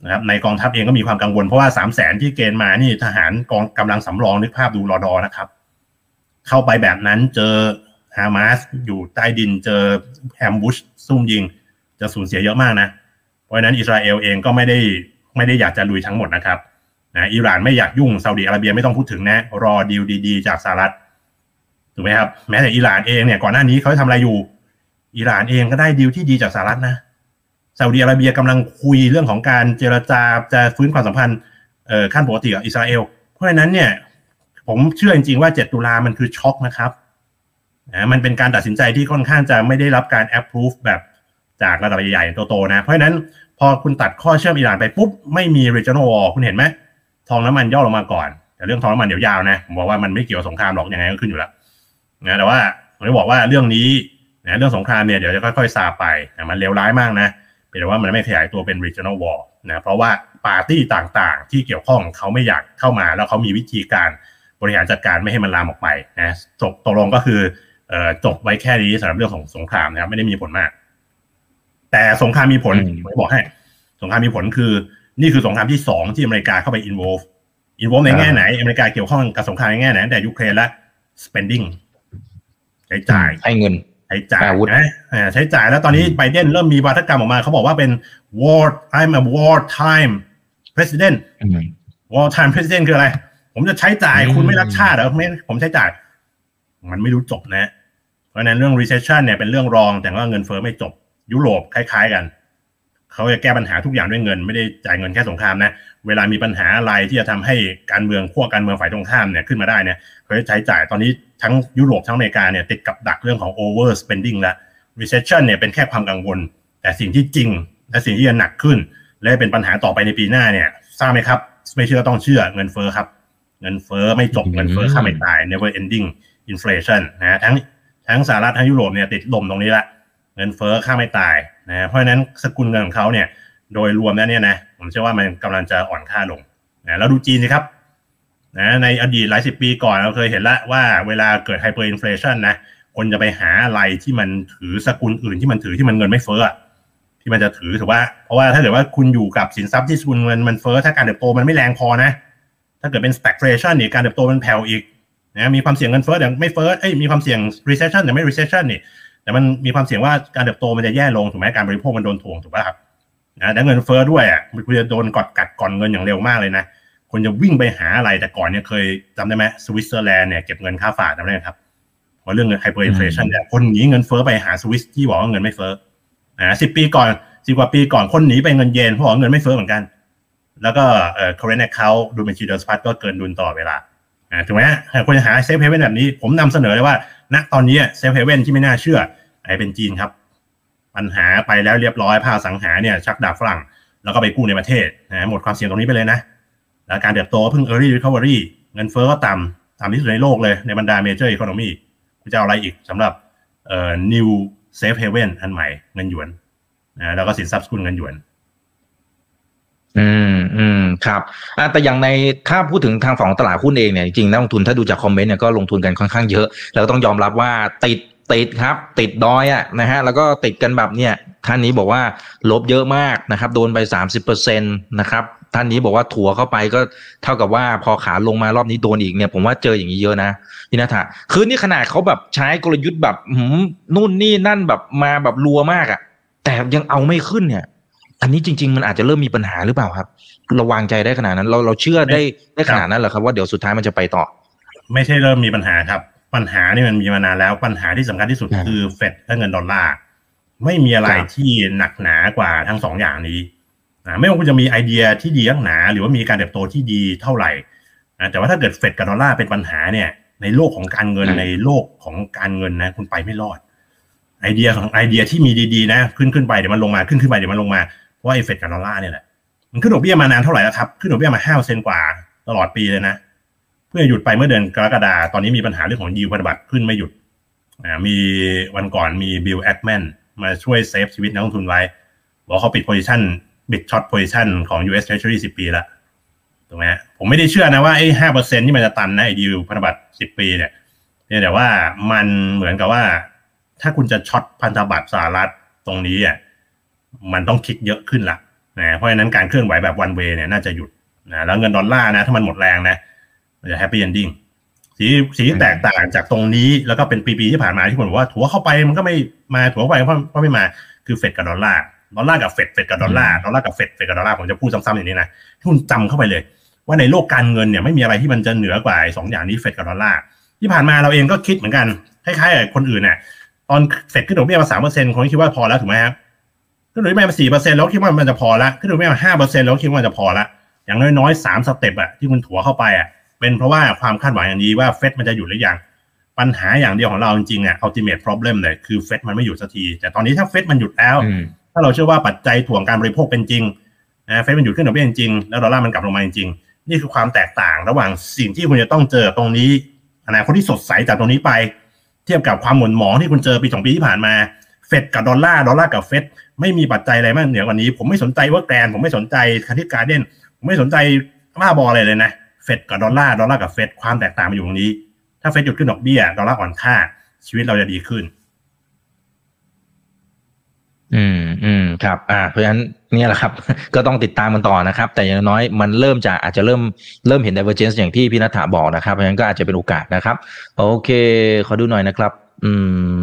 นะครับในกองทัพเองก็มีความกังวลเพราะว่าสามแสนที่เกณฑ์มานี่ทหารกองกำลังสำรองนึกภาพดูรอดอนะครับ เข้าไปแบบนั้นเจอฮามาสอยู่ใต้ดินเจอแฮมบุชซุ่มยิง จะสูญเสียเยอะมากนะ เพราะฉะนั้นอิสราเอลเองก็ไม่ได้ไม่ได้อยากจะลุยทั้งหมดนะครับนะอิหร่านไม่อยากยุ่งซาอุดิอาระเบียไม่ต้องพูดถึงนะ รอดีลดี ๆ จากสหรัฐ ถูกไหมครับแม้แต่อิหร่านเองเนี่ยก่อนหน้านี้เขาทำอะไรอยู่ อิหร่านเองก็ได้ดีลที่ดีจากสหรัฐนะซาอุดิอาระเบียกำลังคุยเรื่องของการเจรจาจะฟื้นความสัมพันธ์เอ่อขั้นปกติกับอิสราเอล เพราะฉะนั้นเนี่ยผมเชื่อจริงๆว่า 7 ตุลามันคือช็อกนะครับนะมันเป็นการตัดสินใจที่ค่อนข้างจะไม่ได้รับการ approve แบบจากระดับใหญ่ๆโตๆนะ เพราะฉะนั้นพอคุณตัดข้อเชื่อมอิหร่านไปปุ๊บ ไม่มี regional war คุณเห็นไหมทองน้ำมันย่อลงมาก่อน แต่เรื่องทองน้ำมันเดี๋ยวยาวนะ ผมบอกว่ามันไม่เกี่ยวกับสงครามหรอกยังไงก็ขึ้นอยู่แล้ว นะแต่ว่าผมจะบอกว่าเรื่องนี้นะเรื่องสงครามเนี่ยเดี๋ยวจะค่อยๆซาไปนะมันเลวร้ายมากนะเป็นแต่ว่ามันไม่ขยายตัวเป็น regional war นะเพราะว่าปาร์ตี้ต่างๆ ที่เกี่ยวข้องเขาไม่อยากเข้ามา แล้วเขามีวิธีการบริหารจัดการไม่ให้มันลามออกไปนะจบตกลงก็คือเอ่อจบไว้แค่นี้สำหรับเรื่องของสงครามนะครับไม่ได้มีผลมาก แต่สงครามมีผลอืมผมจะบอกให้ สงครามมีผลคือ นี่คือสงครามที่สองที่อเมริกาเข้าไป involve involve ในแง่ไหนอเมริกาเกี่ยวข้องกับสงครามในแง่ไหนตั้งแต่ยูเครนและ spending ใช้จ่ายให้เงินใช้จ่ายอาวุธนะอ่าใช้จ่ายแล้วตอนนี้ไบเดนเริ่มมีวาทกรรมออกมาเขาบอกว่าเป็น war I'm a war time president อืม war time president คืออะไร ผมจะใช้จ่ายอืมคุณไม่รักชาติเหรอไม่ผมใช้จ่าย มันไม่รู้จบนะ เพราะฉะนั้นเรื่อง recession เนี่ยเป็นเรื่องรองแต่ว่าเงินเฟ้อไม่จบ ยุโรปคล้าย ๆ กัน เขาจะแก้ปัญหาทุกอย่างด้วยเงิน ไม่ได้จ่ายเงินแค่สงครามนะเวลามีปัญหาอะไรที่จะทำให้การเมืองขั้วการเมืองฝ่ายตรงข้ามเนี่ยขึ้นมาได้เนี่ยเขาจะใช้จ่ายตอนนี้ทั้งยุโรปทั้งอเมริกาเนี่ยติดกับดักเรื่องของ over spending แล้ว recession เนี่ยเป็นแค่ความกังวล แต่สิ่งที่จริง และสิ่งที่จะหนักขึ้น และเป็นปัญหาต่อไปในปีหน้าเนี่ยทราบไหมครับ ไม่เชื่อต้องเชื่อเงินเฟ้อครับ เงินเฟ้อไม่จบอืมเงินเฟ้อข้ามไม่ตาย never ending inflation นะทั้งทั้งสหรัฐทั้งยุโรปเนี่ยติดลมตรงนี้ละเงินเฟ้อฆ่าไม่ตาย นะเพราะฉะนั้นสกุลเงินของเขาเนี่ยโดยรวมแล้วเนี่ยนะผมเชื่อว่ามันกำลังจะอ่อนค่าลงนะแล้วดูจีนสิครับนะในอดีตหลายสิบปีก่อนเราเคยเห็นแล้วว่าเวลาเกิด hyperinflation นะคนจะไปหาอะไรที่มันถือสกุลอื่นที่มันถือที่มันเงินไม่เฟ้อที่มันจะถือถือว่า เพราะว่าถ้าเกิดว่าคุณอยู่กับสินทรัพย์ที่สกุลเงินมันเฟ้อถ้าการเติบโตมันไม่แรงพอนะ ถ้าเกิดเป็น stagflation นี่การเติบโตมันแผ่วอีกนะมีความเสี่ยงเงินเฟ้อแต่ไม่เฟ้อเอ้ยมีความเสี่ยง recession แต่ไม่ recession นี่ แต่มันมีความเสี่ยงว่าการเติบโตมันจะแย่ลงถูกไหมการบริโภคมันโดนถ่วงถูกป่ะครับนะแล้วเงินเฟ้อด้วยอะคุณจะโดนกดกัดกร่อนเงินอย่างเร็วมากเลยนะคนจะวิ่งไปหาอะไรแต่ก่อนเนี่ยเคยจำได้ไหมสวิตเซอร์แลนด์เนี่ยเก็บเงินค่าฝากจำได้ไหมครับเพราะเรื่องเงิน hyperinflation เนี่ยคนหนีเงินเฟ้อไปหาสวิสที่บอกว่าเงินไม่เฟ้อนะสิบปีก่อนสิบกว่าปีก่อนคนหนีไปเงินเยนเพราะว่าเงินไม่เฟ้อเหมือนกัน แล้วก็เอ่อ current account ดูบัญชีเดินสะพัดก็เกินดุลตลอดเวลาอ่าถูกไหมฮะควรจะหา safe haven แบบนี้ ผมนำเสนอเลยว่า ณตอนนี้ safe haven ที่ไม่น่าเชื่อไอ้เป็นจีนครับ ปัญหาไปแล้วเรียบร้อยภาคอสังหาเนี่ยชักดาบฝรั่ง แล้วก็ไปกู้ในประเทศนะหมดความเสี่ยงตรงนี้ไปเลยนะแล้วการเติบโตเพิ่ง early recovery เงินเฟ้อก็ต่ำต่ำที่สุดในโลกเลยในบรรดา major economy คุณจะเอาอะไรอีกสำหรับเอ่อ new safe haven อันใหม่เงินหยวนนะแล้วก็สินทรัพย์สกุลเงินหยวน อืมอืมครับอะแต่อย่างในถ้าพูดถึงทางฝั่งของตลาดหุ้นเองเนี่ยจริงๆนักลงทุนถ้าดูจากคอมเมนต์เนี่ยก็ลงทุนกันค่อนข้างเยอะ แล้วก็ต้องยอมรับว่าติดติดครับ ติดดอยอะนะฮะแล้วก็ติดกันแบบเนี่ยท่านนี้บอกว่าลบเยอะมากนะครับ โดนไปสามสิบเปอร์เซ็นตนะครับท่านนี้บอกว่าถัวเข้าไปก็เท่ากับว่าพอขาลงมารอบนี้โดนอีกเนี่ยผมว่าเจออย่างนี้เยอะนะพี่นัทธะคือนี่ขนาดเขาแบบใช้กลยุทธ์แบบหืมนู่นนี่นั่นแบบมาแบบรัวมากอะ แต่ยังเอาไม่ขึ้นเนี่ย อันนี้จริง ๆ มันอาจจะเริ่มมีปัญหาหรือเปล่าครับเราวางใจได้ขนาดนั้น เราเราเชื่อได้ได้ขนาดนั้นเหรอครับ ว่าเดี๋ยวสุดท้ายมันจะไปต่อ ไม่ใช่เริ่มมีปัญหาครับ ปัญหานี่มันมีมานานแล้วปัญหาที่สำคัญที่สุดครับคือเฟดและเงินดอลลาร์ไม่มีอะไรครับที่หนักหนากว่าทั้งสองอย่างนี้นะไม่ว่าคุณจะมีไอเดียที่ดีนักหนา หรือว่ามีการเติบโตที่ดีเท่าไหร่นะแต่ว่าถ้าเกิดเฟดกับดอลลาร์เป็นปัญหาเนี่ย ในโลกของการเงินอืมในโลกของการเงินนะ คุณไปไม่รอด ไอเดียของไอเดียที่มีดีๆ นะ ขึ้นขึ้นไปเดี๋ยวมันลงมาขึ้นขึ้นไปเดี๋ยวมันลงมาเพ ราะว่าไอเฟดกับดอลลาร์เนี่ยแหละมันขึ้นดอกเบี้ยมานานเท่าไหร่แล้วครับ ขึ้นดอกเบี้ยมาห้าเซนกว่าตลอดปีเลยนะ เพิ่งหยุดไปเมื่อเดือนกรกฎาตอนนี้มีปัญหาเรื่องของยิวพันธบัตรขึ้นไม่หยุดมีวันก่อนมีบิลแอคแมนมาช่วย save ชีวิตนักลงทุนไว้บอกเขาปิด positionปิด short position ของ US Treasury 10 ปีละถูกไหมฮะผมไม่ได้เชื่อนะว่าไอ้ห้าเปอร์เซ็นต์ที่มันจะตันนะไอ้ยิวพันธบัตร10ปีเนี่ยเพียงแต่ว่ามันเหมือนกับว่า ถ้าคุณจะ short พันธบัตรสหรัฐตรงนี้อะ มันต้องคิดเยอะขึ้นละนะเพราะฉะนั้นการเคลื่อนไหวแบบ one way เนี่ยน่าจะหยุดนะแล้วเงินดอลลาร์นะถ้ามันหมดแรงนะมันจะ happy ending สีสีที่แตกต่างจากตรงนี้แล้วก็เป็นปีๆที่ผ่านมาที่ผมบอกว่าถัวเข้าไปมันก็ไม่มาถัวเข้าไปก็ไม่มาคือเฟดกับดอลลาร์ดอลลาร์กับเฟดเฟดกับดอลลาร์ดอลลาร์กับเฟดเฟดกับดอลลาร์ผมจะพูดซ้ำๆอย่างนี้นะให้คุณจำเข้าไปเลย ว่าในโลกการเงินเนี่ยไม่มีอะไรที่มันจะเหนือกว่าสองอย่างนี้เฟดกับดอลลาร์ที่ผ่านมาเราเองก็คิดเหมือนกันคล้ายๆกับคนอื่นเนี่ยตอนเฟดขึ้นดอกเบี้ยมาสามเปอร์เซ็นต์คนคิดว่าพอแล้วถูกไหมครับ ขึ้นดอกเบี้ยมาสี่เปอร์เซ็นต์แล้วคิดว่ามันจะพอละขึ้นดอกเบี้ยมาห้าเปอร์เซ็นต์แล้วคิดว่ามันจะพอละอย่างน้อยๆสาม step อะที่คุณถัวเข้าไปอะเป็นเพราะว่าความคาดหวังอย่างนี้ว่าเฟดมันจะหยุดหรือยังปัญหาอย่างเดียวของเราจริงๆอะ ultimate problem เลยคือเฟดมันไม่หยุดสักที แต่ตอนนี้ถ้าเฟดมันหยุดแล้ว ถ้าเราเชื่อว่าปัจจัยถ่วงการบริโภคเป็นจริงนะเฟดมันหยุดขึ้นดอกเบี้ยจริง แล้วดอลลาร์มันกลับลงมาจริง นี่คือความแตกต่างระหว่างสิ่งที่คุณจะต้องเจอตรงนี้อนาคตที่สดใสจากตรงนี้ไป เทียบกับความหม่นหมองที่คุณเจอปีสองปีที่ผ่านมา เฟดกับดอลลาร์ ดอลลาร์กับเฟด ไม่มีปัจจัยอะไรมากเหนือกว่านี้ ผมไม่สนใจว่าแกรนผมไม่สนใจ Country Garden ผมไม่สนใจว่าบออะไรเลยนะเฟดกับดอลลาร์ดอลลาร์กับเฟดความแตกต่างมันอยู่ตรงนี้ ถ้าเฟดหยุดขึ้นดอกเบี้ยดอลลาร์อ่อนค่า ชีวิตเราจะดีขึ้น อืมอืมครับ อ่า เพราะฉะนั้นเนี่ยแหละครับ ก็ต้องติดตามมันต่อนะครับ แต่อย่างน้อยมันเริ่มจะอาจจะเริ่มเริ่มเห็น divergence อย่างที่พี่นัทธาบอกนะครับเพราะฉะนั้นก็อาจจะเป็นโอกาสนะครับ โอเค ขอดูหน่อยนะครับ อืม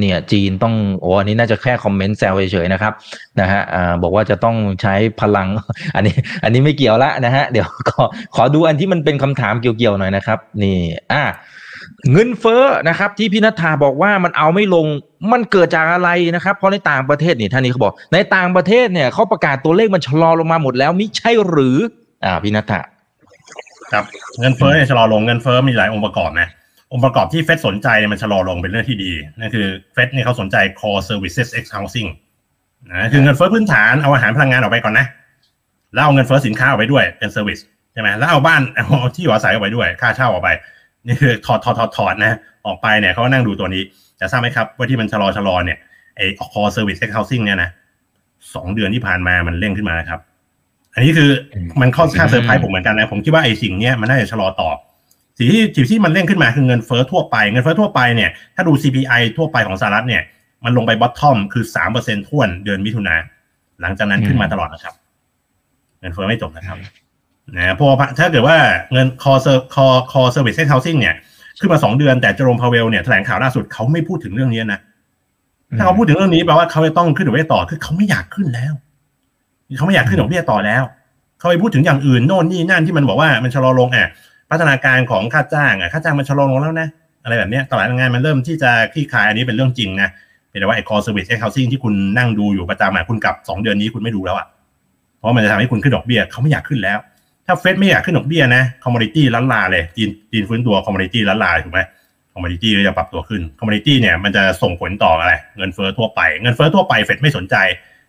เนี่ยจีนต้องโอ้อันนี้น่าจะแค่คอมเมนต์แซวเฉยๆนะครับนะฮะบอกว่าจะต้องใช้พลัง อันนี้ อันนี้ไม่เกี่ยวละนะฮะเดี๋ยวขอขอดูอันที่มันเป็นคำถามเกี่ยวๆหน่อยนะครับ นี่ อ่าเงินเฟ้อนะครับ ที่พี่นัทธาบอกว่ามันเอาไม่ลงมันเกิดจากอะไรนะครับ เพราะในต่างประเทศนี่ท่านนี้เขาบอก ในต่างประเทศเนี่ยเขาประกาศตัวเลขมันชะลอลงมาหมดแล้วมิใช่หรือ อ่าพี่นัทธาครับเงินเฟ้อเนี่ยชะลอลงเงินเฟ้อมีหลายองค์ประกอบนะ องค์ประกอบที่เฟดสนใจมันชะลอลงเป็นเรื่องที่ดีนั่นคือเฟดเนี่ยเขาสนใจ core services ex housing นะคือเงินเฟ้อพื้นฐานเอาอาหารพลังงานออกไปก่อนนะ แล้วเอาเงินเฟ้อสินค้าออกไปด้วยเป็น service ใช่ไหมแล้วเอาบ้านเอาที่อยู่อาศัยออกไปด้วย ค่าเช่าออกไปนี่คือถอดถอดถอดถอดนะออกไปเนี่ยเขาก็นั่งดูตัวนี้แต่ทราบไหมครับว่าที่มันชะลอชะลอเนี่ยไอ้ core service ex housing เนี่ยนะสองเดือนที่ผ่านมามันเร่งขึ้นมานะครับ อันนี้คือมันค่อนข้างเซอร์ไพรส์ผมเหมือนกันนะผมคิดว่าไอ้สิ่งเนี้ยมันน่าจะชะลอต่อ สิ่งที่สิ่งที่มันเร่งขึ้นมาคือเงินเฟ้อทั่วไป เงินเฟ้อทั่วไปเนี่ยถ้าดู CPI ทั่วไปของสหรัฐเนี่ย มันลงไป bottom คือสามเปอร์เซ็นต์ถ้วนเดือนมิถุนาหลังจากนั้นขึ้นมาตลอดนะครับ เงินเฟ้อไม่จบนะครับนะพอถ้าเกิดว่าเงิน core ser- core core service ex housing เนี่ยขึ้นมาสองเดือนแต่เจอโรมพาวเวลเนี่ยแถลงข่าวล่าสุดเขาไม่พูดถึงเรื่องนี้นะถ้าเขาพูดถึงเรื่องนี้แปลว่าเขาจะต้องขึ้นดอกเบี้ยต่อคือเขาไม่อยากขึ้นแล้วเขาไม่อยากขึ้นดอกเบี้ยต่อแล้ว เขาไปพูดถึงอย่างอื่นโน่นนี่นั่นที่มันบอกว่ามันชะลอลงอะ พัฒนาการของค่าจ้างอะค่าจ้างมันชะลอลงแล้วนะอะไรแบบนี้ตลาดแรงงานมันเริ่มที่จะคลี่คลายอันนี้เป็นเรื่องจริงนะเป็นแต่ว่าไอ้ core service ex housing ที่คุณนั่งดูอยู่ประจำอะคุณกลับสองเดือนนี้คุณไม่ดูแล้วอะเพราะมันจะทำให้คุณขึ้นดอกเบี้ยเขาไม่อยากขึ้นแล้ว ถ้าเฟดไม่อยากขึ้นดอกเบี้ยนะ commodity ลั้ลลาเลยจีนจีนฟื้นตัว commodity ลั้ลลาถูกไหม commodity ก็จะปรับตัวขึ้น commodity เนี่ยมันจะส่งผลต่ออะไรเงินเฟ้อทั่วไปเงินเฟ้อทั่วไปเฟดไม่สนใจ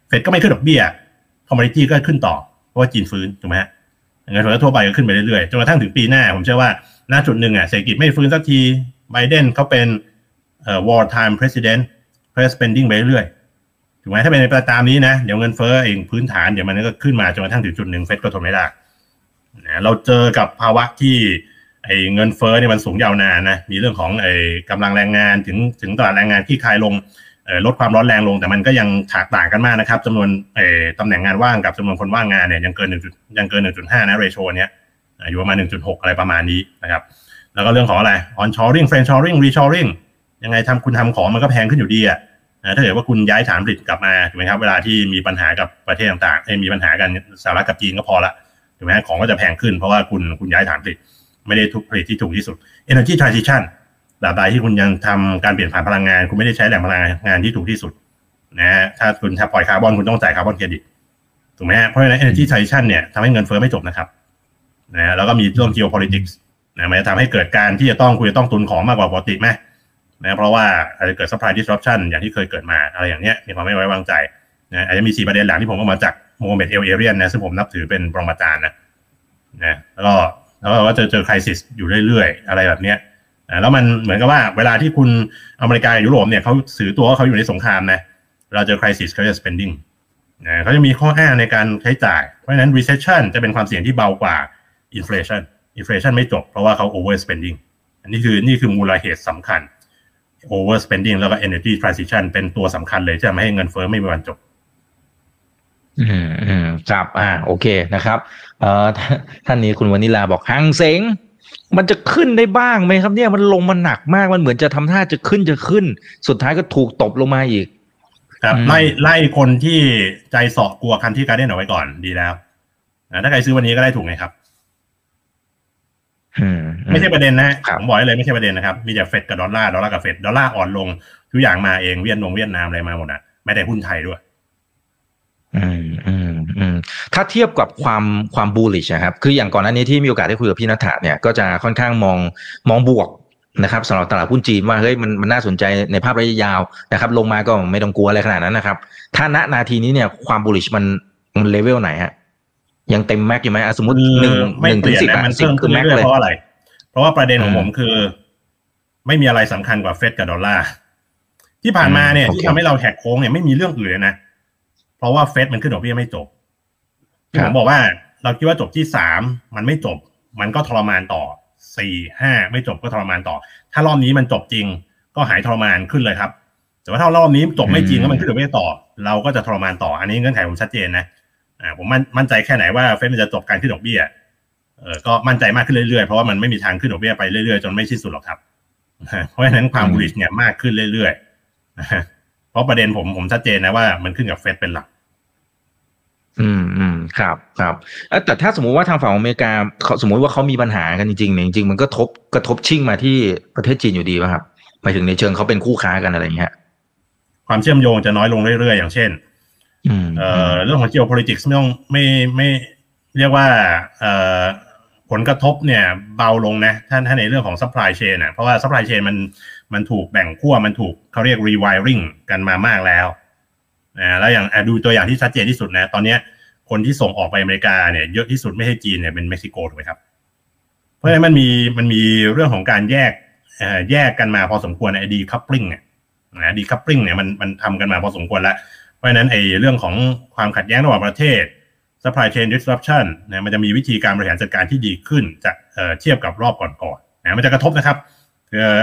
เฟดก็ไม่ขึ้นดอกเบี้ยคอมมอดิตี้ก็ขึ้นต่อเพราะว่าจีนฟื้นถูกไหม เงินเฟ้อทั่วไปก็ขึ้นไปเรื่อยๆจนกระทั่งถึงปีหน้า ผมเชื่อว่าณจุดหนึ่งอะเศรษฐกิจไม่ฟื้นสักทีไบเดนเขาเป็นเอ่อ war time president press spending ไปเรื่อยถูกไหมถ้าเป็นไปตามนี้นะเดี๋ยวเงินเฟ้อเองพื้นฐานเดี๋ยวมันก็ขึ้นมาจนกระทั่งถึงจุดหนึ่งเฟดก็ทนไม่ได้นะเราเจอกับภาวะที่ไอ้เงินเฟ้อเนี่ยมันสูงยาวนานนะมีเรื่องของไอ้กำลังแรงงานถึงถึงตลาดแรงงานที่คลายลง ลดความร้อนแรงลงแต่มันก็ยังถากต่างกันมากนะครับจำนวนตำแหน่งงานว่างกับจำนวนคนว่างงานเนี่ยยังเกินหนึ่งยังเกินหนึ่งจุดห้านะเรโชเนี้ยอยู่ประมาณหนึ่งจุดหกอะไรประมาณนี้นะครับแล้วก็เรื่องของอะไร onshoring friendshoring reshoring ยังไงทำคุณทำของมันก็แพงขึ้นอยู่ดีอะถ้าเกิดว่าคุณย้ายฐานผลิตกลับมาถูกไหมครับเวลาที่มีปัญหากับประเทศต่างๆมีปัญหากันสหรัฐกับจีนก็พอละถูกไหมของก็จะแพงขึ้นเพราะว่าคุณคุณย้ายฐานผลิตไม่ได้ทุกผลิตที่ถูกที่สุด energy transition ตราบใดที่คุณยังทำการเปลี่ยนผ่านพลังงาน คุณไม่ได้ใช้แหล่งพลังงานที่ถูกที่สุดนะฮะถ้าคุณถ้าปล่อยคาร์บอนคุณต้องจ่ายคาร์บอนเครดิตถูกไหมเพราะฉะนั้น energy transition เนี่ยทำให้เงินเฟ้อไม่จบนะครับนะแล้วก็มีเรื่อง geopolitics นะมันจะทำให้เกิดการที่จะต้องคุณจะต้องตุนของมากกว่าปกติไหมนะเพราะว่าอาจจะเกิด supply disruption อย่างที่เคยเกิดมาอะไรอย่างเงี้ยมีความไม่ไว้วางใจนะอาจจะมีสี่ประเด็นหลังที่ผมก็มาจาก Mohamed El-Erian นะซึ่งผมนับถือเป็นปรมาจารย์นะนะแล้วก็แล้วก็จอเจอคริสิสอยู่เรื่อยๆ อะไรแบบเนี้ย แล้วมันเหมือนกับว่าเวลาที่คุณอเมริกายุโรปเนี่ยเขาสื่อตัวว่าเขาอยู่ในสงครามนะเราเจอคริสิสเขาจะ spending นะเขาจะมีข้ออ้างในการใช้จ่าย เพราะฉะนั้น recession จะเป็นความเสี่ยงที่เบากว่า inflation inflation ไม่จบ เพราะว่าเขา over spending อันนี้คือนี่คือมูลเหตุสำคัญ over spending แล้วก็ energy transition เป็นตัวสำคัญเลยที่ทำให้เงินเฟ้อไม่มีวันจบออืมอืมครับอ่าโอเคนะครับ เอ่อท่านนี้คุณวานิลาบอกฮั่งเส็ง มันจะขึ้นได้บ้างไหมครับเนี่ยมันลงมาหนักมากมันเหมือนจะทำท่าจะขึ้นจะขึ้น สุดท้ายก็ถูกตบลงมาอีก ครับอืมไล่ไล่คนที่ใจเสาะกลัว Country Garden เอาไว้ก่อนดีแล้วนะถ้าใครซื้อวันนี้ก็ได้ถูกไงครับอืมไม่ใช่ประเด็นนะฮะครับผมบอกให้เลยไม่ใช่ประเด็นนะครับ มีแต่เฟดกับดอลลาร์ดอลลาร์กับเฟดดอลลาร์อ่อนลงทุกอย่างมาเองเวียดนงเวียดนามอะไรมาหมดนะไม่ได้หุ้นไทยด้วย อืมอืมอืม ถ้าเทียบกับความความบูลลิชนะครับ คืออย่างก่อนหน้านี้ที่มีโอกาสได้คุยกับพี่นัทธาเนี่ยก็จะค่อนข้างมองมองบวกนะครับสำหรับตลาดหุ้นจีนว่าเฮ้ยมันมันน่าสนใจในภาพระยะยาวนะครับ ลงมาก็ไม่ต้องกลัวอะไรขนาดนั้นนะครับ ถ้าณนาทีนี้เนี่ยความบูลลิชมันมันเลเวลไหนฮะยังเต็มแม็กอยู่ไหมอะสมมติหนึ่งไม่หนึ่งเปถึงลี่ยนสิบนะอะมันสิบเพิ่มคืขึ้อนแม็กเรื่อยเลๆยเพราะอะไร เพราะว่าประเด็นของอืมผมคือ ไม่มีอะไรสำคัญกว่าเฟดกับดอลลาร์ที่ผ่านมาเนี่ยอืมโอเคที่ทำให้เราแหกโค้งเนี่ยไม่มีเรื่องอื่นเลยนะ เพราะว่าเฟดมันขึ้นดอกเบี้ยไม่จบที่ค ผรับมบอกว่าเราคิดว่าจบที่สามมันไม่จบ มันก็ทรมานต่อสี่ห้าไม่จบก็ทรมานต่อ ถ้ารอบนี้มันจบจริง ก็หายทรมานขึ้นเลยครับ แต่ว่าถ้ารอบนี้จบไม่จริงแล้วมันขึ้นดอกเบี้ยต่อ เราก็จะทรมานต่อ อันนี้เงื่อนไขผมชัดเจนนะอ่าผมมั่นมั่นใจแค่ไหนว่าเฟดมันจะจบการขึ้นดอกเบี้ยเออก็มั่นใจมากขึ้นเรื่อยๆ เพราะว่ามันไม่มีทางขึ้นดอกเบี้ยไปเรื่อยๆ จนไม่สิ้นสุดหรอกครับ เพราะฉะนั้นความอืมบูลิชเนี่ยมากขึ้นเรื่อยๆเพราะประเด็นผมผมชัดเจนนะว่ามันขึ้นกับเฟดเป็นหลัก อืมอืมครับครับเอ้ยแต่ถ้าสมมุติว่าทางฝั่งอเมริกาเขาสมมุติว่าเขามีปัญหากันจริงๆเนี่ยจริงๆมันก็ทบกระทบชิ่งมาที่ประเทศจีนอยู่ดีป่ะครับหมายถึงในเชิงเขาเป็นคู่ค้ากันอะไรอย่างเงี้ยความเชื่อมโยงจะน้อยลงเรื่อยๆอย่างเช่นอืมเอ่อเรื่องของ geopolitics ไม่ต้องไม่ไม่เรียกว่าเอ่อผลกระทบเนี่ยเบาลงนะถ้าถ้าในเรื่องของ supply chain นะเพราะว่า supply chain มันมันถูกแบ่งขั้วมันถูกเขาเรียก rewiring กันมามากแล้ว นะแล้วอย่างดูตัวอย่างที่ชัดเจนที่สุดนะ ตอนเนี้ยคนที่ส่งออกไปอเมริกาเนี่ยเยอะที่สุดไม่ใช่จีนเนี่ยเป็นเม็กซิโกถูกไหมครับ เพราะฉะนั้นมันมีมันมีเรื่องของการแยกแยกกันมาพอสมควรไอ้ decoupling เนี่ยนะ decoupling เนี่ยมันมันทำกันมาพอสมควรแล้ว เพราะฉะนั้นไอ้เรื่องของความขัดแย้งระหว่างประเทศ supply chain disruption นะมันจะมีวิธีการบริหารจัดการที่ดีขึ้นจากเทียบกับรอบก่อนๆนะมันจะกระทบนะครับ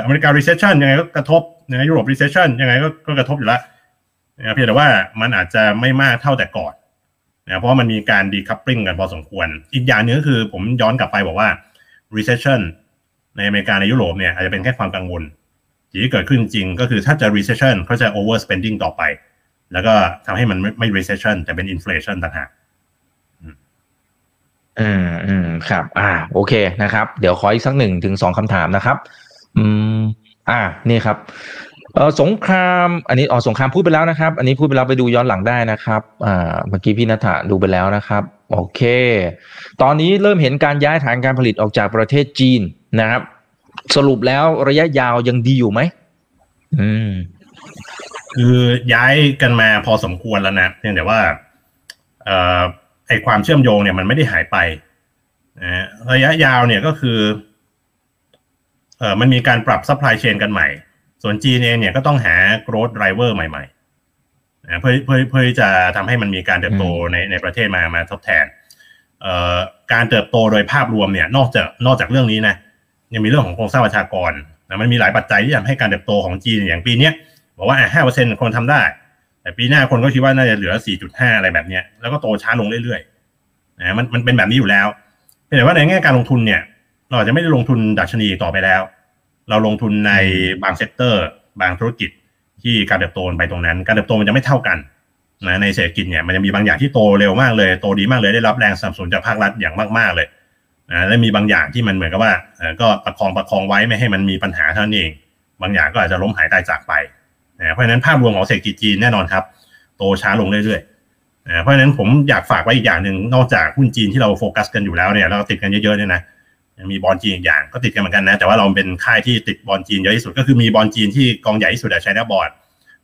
อเมริกา recession ยังไงก็กระทบนะยุโรป recession ยังไงก็กระทบอยู่แล้ว นะเพียงแต่ว่ามันอาจจะไม่มากเท่าแต่ก่อนนะเพราะมันมีการ decoupling กันพอสมควร อีกอย่างหนึงก็คือผมย้อนกลับไปบอกว่า recession ในอเมริกาในยุโรปเนี่ยอาจจะเป็นแค่ความกังวลสิ่งที่เกิดขึ้นจริงก็คือถ้าจะ recession เขาจะ overspending ต่อไป แล้วก็ทำให้มันไม่ไม่ recession แต่เป็น inflation ต่างหากอืมอืมครับ อ่า โอเคนะครับ เดี๋ยวขออีกสักหนึ่งถึงสองคำถามนะครับ อืม อ่า นี่ครับ เออสงครามอันนี้อ๋อสงครามพูดไปแล้วนะครับ อันนี้พูดไปแล้วไปดูย้อนหลังได้นะครับอ่าเมื่อกี้พี่นัทธะดูไปแล้วนะครับ โอเค ตอนนี้เริ่มเห็นการย้ายฐานการผลิตออกจากประเทศจีนนะครับ สรุปแล้วระยะยาวยังดีอยู่ไหมอืม คือย้ายกันมาพอสมควรแล้วนะเพียงแต่ว่าเอ่อไอความเชื่อมโยงเนี่ยมันไม่ได้หายไปนะระยะยาวเนี่ยก็คือเอ่อมันมีการปรับ supply chain กันใหม่ ส่วนจีนเองเนี่ยก็ต้องหา growth driver ใหม่ๆนะเพื่อเพื่อเพื่อที่จะทำให้มันมีการเติบโตในในประเทศมามาทดแทนเอ่อการเติบโตโดยภาพรวมเนี่ยนอกจากนอกจากเรื่องนี้นะยังมีเรื่องของโครงสร้างประชากรนะมันมีหลายปัจจัยที่ทำให้การเติบโตของจีนอย่างปีเนี้ยบอกว่าห้าเปอร์เซ็นต์คนทำได้ แต่ปีหน้าคนก็คิดว่าน่าจะเหลือ 4.5 อะไรแบบเนี้ยแล้วก็โตช้าลงเรื่อยๆนะมันมันเป็นแบบนี้อยู่แล้วแต่ว่าในแง่การลงทุนเนี่ย เราอาจจะไม่ได้ลงทุนดัชนีต่อไปแล้ว เราลงทุนในบาง sector บางธุรกิจที่การเติบโตไปตรงนั้น การเติบโตมันจะไม่เท่ากันนะในเศรษฐกิจเนี่ยมันจะมีบางอย่างที่โตเร็วมากเลยโตดีมากเลยได้รับแรงสนับสนุนจากภาครัฐอย่างมากๆเลยนะและมีบางอย่างที่มันเหมือนกับว่าเอ่อก็ประคองประคองไว้ไม่ให้มันมีปัญหาเท่านั้นเอง บางอย่างก็อาจจะล้มหายตายจากไปนะเพราะฉะนั้นภาพรวมของเศรษฐกิจจีนแน่นอนครับ โตช้าลงเรื่อยๆนะเพราะฉะนั้นผมอยากฝากไว้อีกอย่างหนึ่งนอกจากหุ้นจีนที่เราโฟกัสกันอยู่แล้วเนี่ยเราติดกันเยอะๆเนี่ยนะยัง มีบอลจีนอีกอย่างก็ติดกันเหมือนกันนะ แต่ว่าเราเป็นค่ายที่ติดบอลจีนเยอะที่สุดก็คือมีบอลจีนที่กองใหญ่ที่สุดอะใช้แนบอร์ด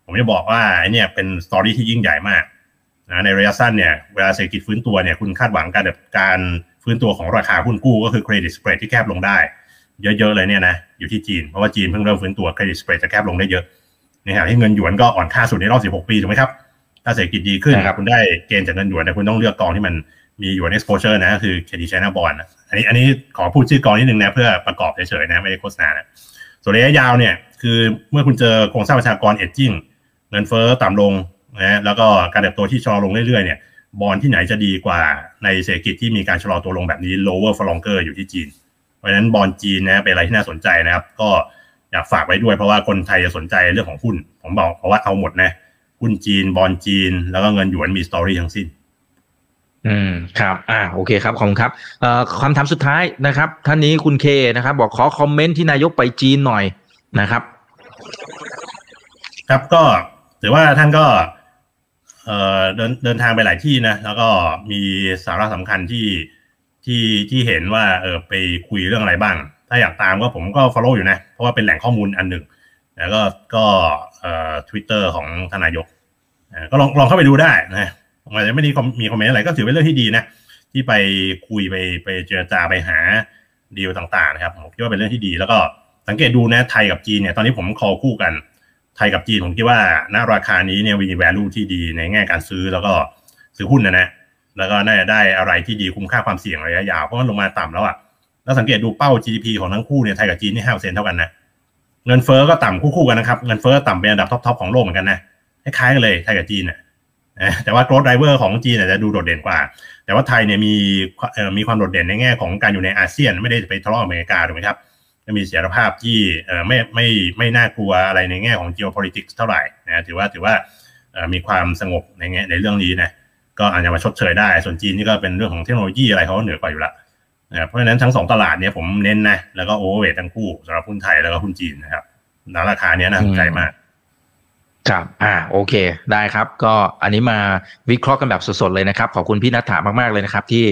ผมจะบอกว่าไอ้เนี่ยเป็นสตอรี่ที่ยิ่งใหญ่มากนะในระยะสั้นเนี่ยเวลาเศรษฐกิจฟื้นตัวเนี่ยคุณคาดหวังการแบบการฟื้นตัวของราคาหุ้นกู้ก็คือเครดิตสเปรดที่แคบลงได้ เยอะๆเลยเนี่ยนะอยู่ที่จีนเพราะว่าจีนเพิ่งเริ่มฟื้นตัวเครดิตสเปรดจะแคบลงได้เยอะในขณะที่เงินหยวนก็อ่อนค่าสุดในรอบ 16 ปีถูกไหมครับถ้าเศรษฐกิจดีขึ้นครับคุณได้เกณฑ์จากเงินหยวนแต่คุณต้องเลือกกองที่มัน มีหยวน exposure นะก็คือ KD China Bond อันนี้อันนี้ขอพูดชื่อกองนิดนึงนะ เพื่อประกอบเฉยๆนะ ไม่ได้โฆษณานะส่วนระยะยาวเนี่ยคือเมื่อคุณเจอโครงสร้างประชากร aging เงินเฟ้อต่ำลงนะแล้วก็การเติบโตที่ชะลอลงเรื่อยๆเนี่ยบอลที่ไหนจะดีกว่าในเศรษฐกิจที่มีการชะลอตัวลงแบบนี้ lower for longer อยู่ที่จีน เพราะฉะนั้นบอลจีนนะเป็นอะไรที่น่าสนใจนะครับ ก็อยากฝากไว้ด้วยเพราะว่าคนไทยจะสนใจเรื่องของหุ้น ผมบอกเพราะว่าเอาหมดนะหุ้นจีนบอลจีน แล้วก็เงินหยวนมีสตอรี่ทั้งสิ้น อืมครับอ่าโอเคครับขอบคุณครับเอ่อคำถามสุดท้ายนะครับ ท่านนี้คุณเคนะครับ บอกขอคอมเมนต์ที่นายกไปจีนหน่อยนะครับ ครับก็ถือว่าท่านก็ เอ่อเดินเดินทางไปหลายที่นะ แล้วก็มีสาระสำคัญที่ที่ที่เห็นว่าเออไปคุยเรื่องอะไรบ้าง ถ้าอยากตามก็ผมก็ follow อยู่นะ เพราะว่าเป็นแหล่งข้อมูลอันหนึ่ง แล้วก็ก็เอ่อ Twitter ของทนายกก็ลองลองเข้าไปดูได้นะ อาจจะไม่ได้มีคอมเมนต์อะไรก็ถือเป็นเรื่องที่ดีนะที่ไปคุยไปไปเจรจาไปหาดีลต่างๆนะครับผมคิดว่าเป็นเรื่องที่ดี แล้วก็สังเกตดูนะไทยกับจีนเนี่ยตอนนี้ผมคอคู่กันไทยกับจีนผมคิดว่าณราคานี้เนี่ยมี value ที่ดีในแง่การซื้อแล้วก็ซื้อหุ้นนะนะแล้วก็น่าจะได้อะไรที่ดีคุ้มค่าความเสี่ยงระยะยาวเพราะมันลงมาต่ำแล้วอะแล้วสังเกตดูเป้า GDP ของทั้งคู่เนี่ยไทยกับจีนนี่ห้าเปอร์เซนเท่ากันนะเงินเฟ้อก็ต่ำคู่ๆกันนะครับเงินเฟ้อต่ำเป็นอันดับท็อปๆของโลกเหมือนกันนะคล้ายๆกันเลยไทยกับจีนน่ะ แต่ว่า growth driver ของจีนอาจจะดูโดดเด่นกว่า แต่ว่าไทยเนี่ยมีมีความโดดเด่นในแง่ของการอยู่ในอาเซียน ไม่ได้ไปทะเลาะอเมริกาถูกไหมครับจะมีเสถียรภาพที่ไม่ไม่ไม่น่ากลัวอะไรในแง่ของ geopolitics เท่าไหร่นะถือว่าถือว่ามีความสงบในแง่ในเรื่องนี้นะก็อาจจะมาชดเชยได้ ส่วนจีนนี่ก็เป็นเรื่องของเทคโนโลยีอะไรเขาเหนือกว่าอยู่ล้วนะเพราะฉะนั้นทั้งสองตลาดเนี่ยผมเน้นนะ แล้วก็โอเวอร์เวททั้งคู่สำหรับหุ้นไทยแล้วก็หุ้นจีนนะครับนราคาเนี้ยน่าสนใจมาก ครับ อ่า โอเค ได้ครับ ก็อันนี้มาวิเคราะห์กันแบบสดๆเลยนะครับ ขอบคุณพี่นัทถามากๆเลยนะครับ ที่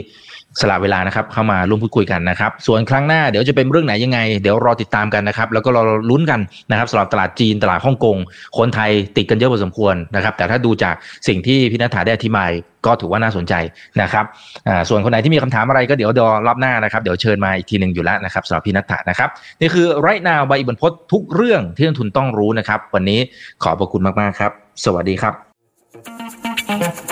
สละเวลานะครับเข้ามาร่วมพูดคุยกันนะครับ ส่วนครั้งหน้าเดี๋ยวจะเป็นเรื่องไหนยังไง เดี๋ยวรอติดตามกันนะครับ แล้วก็รอลุ้นกันนะครับสำหรับตลาดจีนตลาดฮ่องกงคนไทยติดกันเยอะพอสมควรนะครับ แต่ถ้าดูจากสิ่งที่พี่นัทถาได้อธิบายก็ถือว่าน่าสนใจนะครับอ่าส่วนคนไหนที่มีคำถามอะไรก็เดี๋ยวรอรอบหน้านะครับ เดี๋ยวเชิญมาอีกทีหนึ่งอยู่แล้วนะครับสำหรับพี่นัทถานะครับนี่คือไรนาวใบอิบันพศทุกเรื่องที่นักทุนต้องรู้นะครับ วันนี้ขอบพระคุณมากๆครับ สวัสดีครับ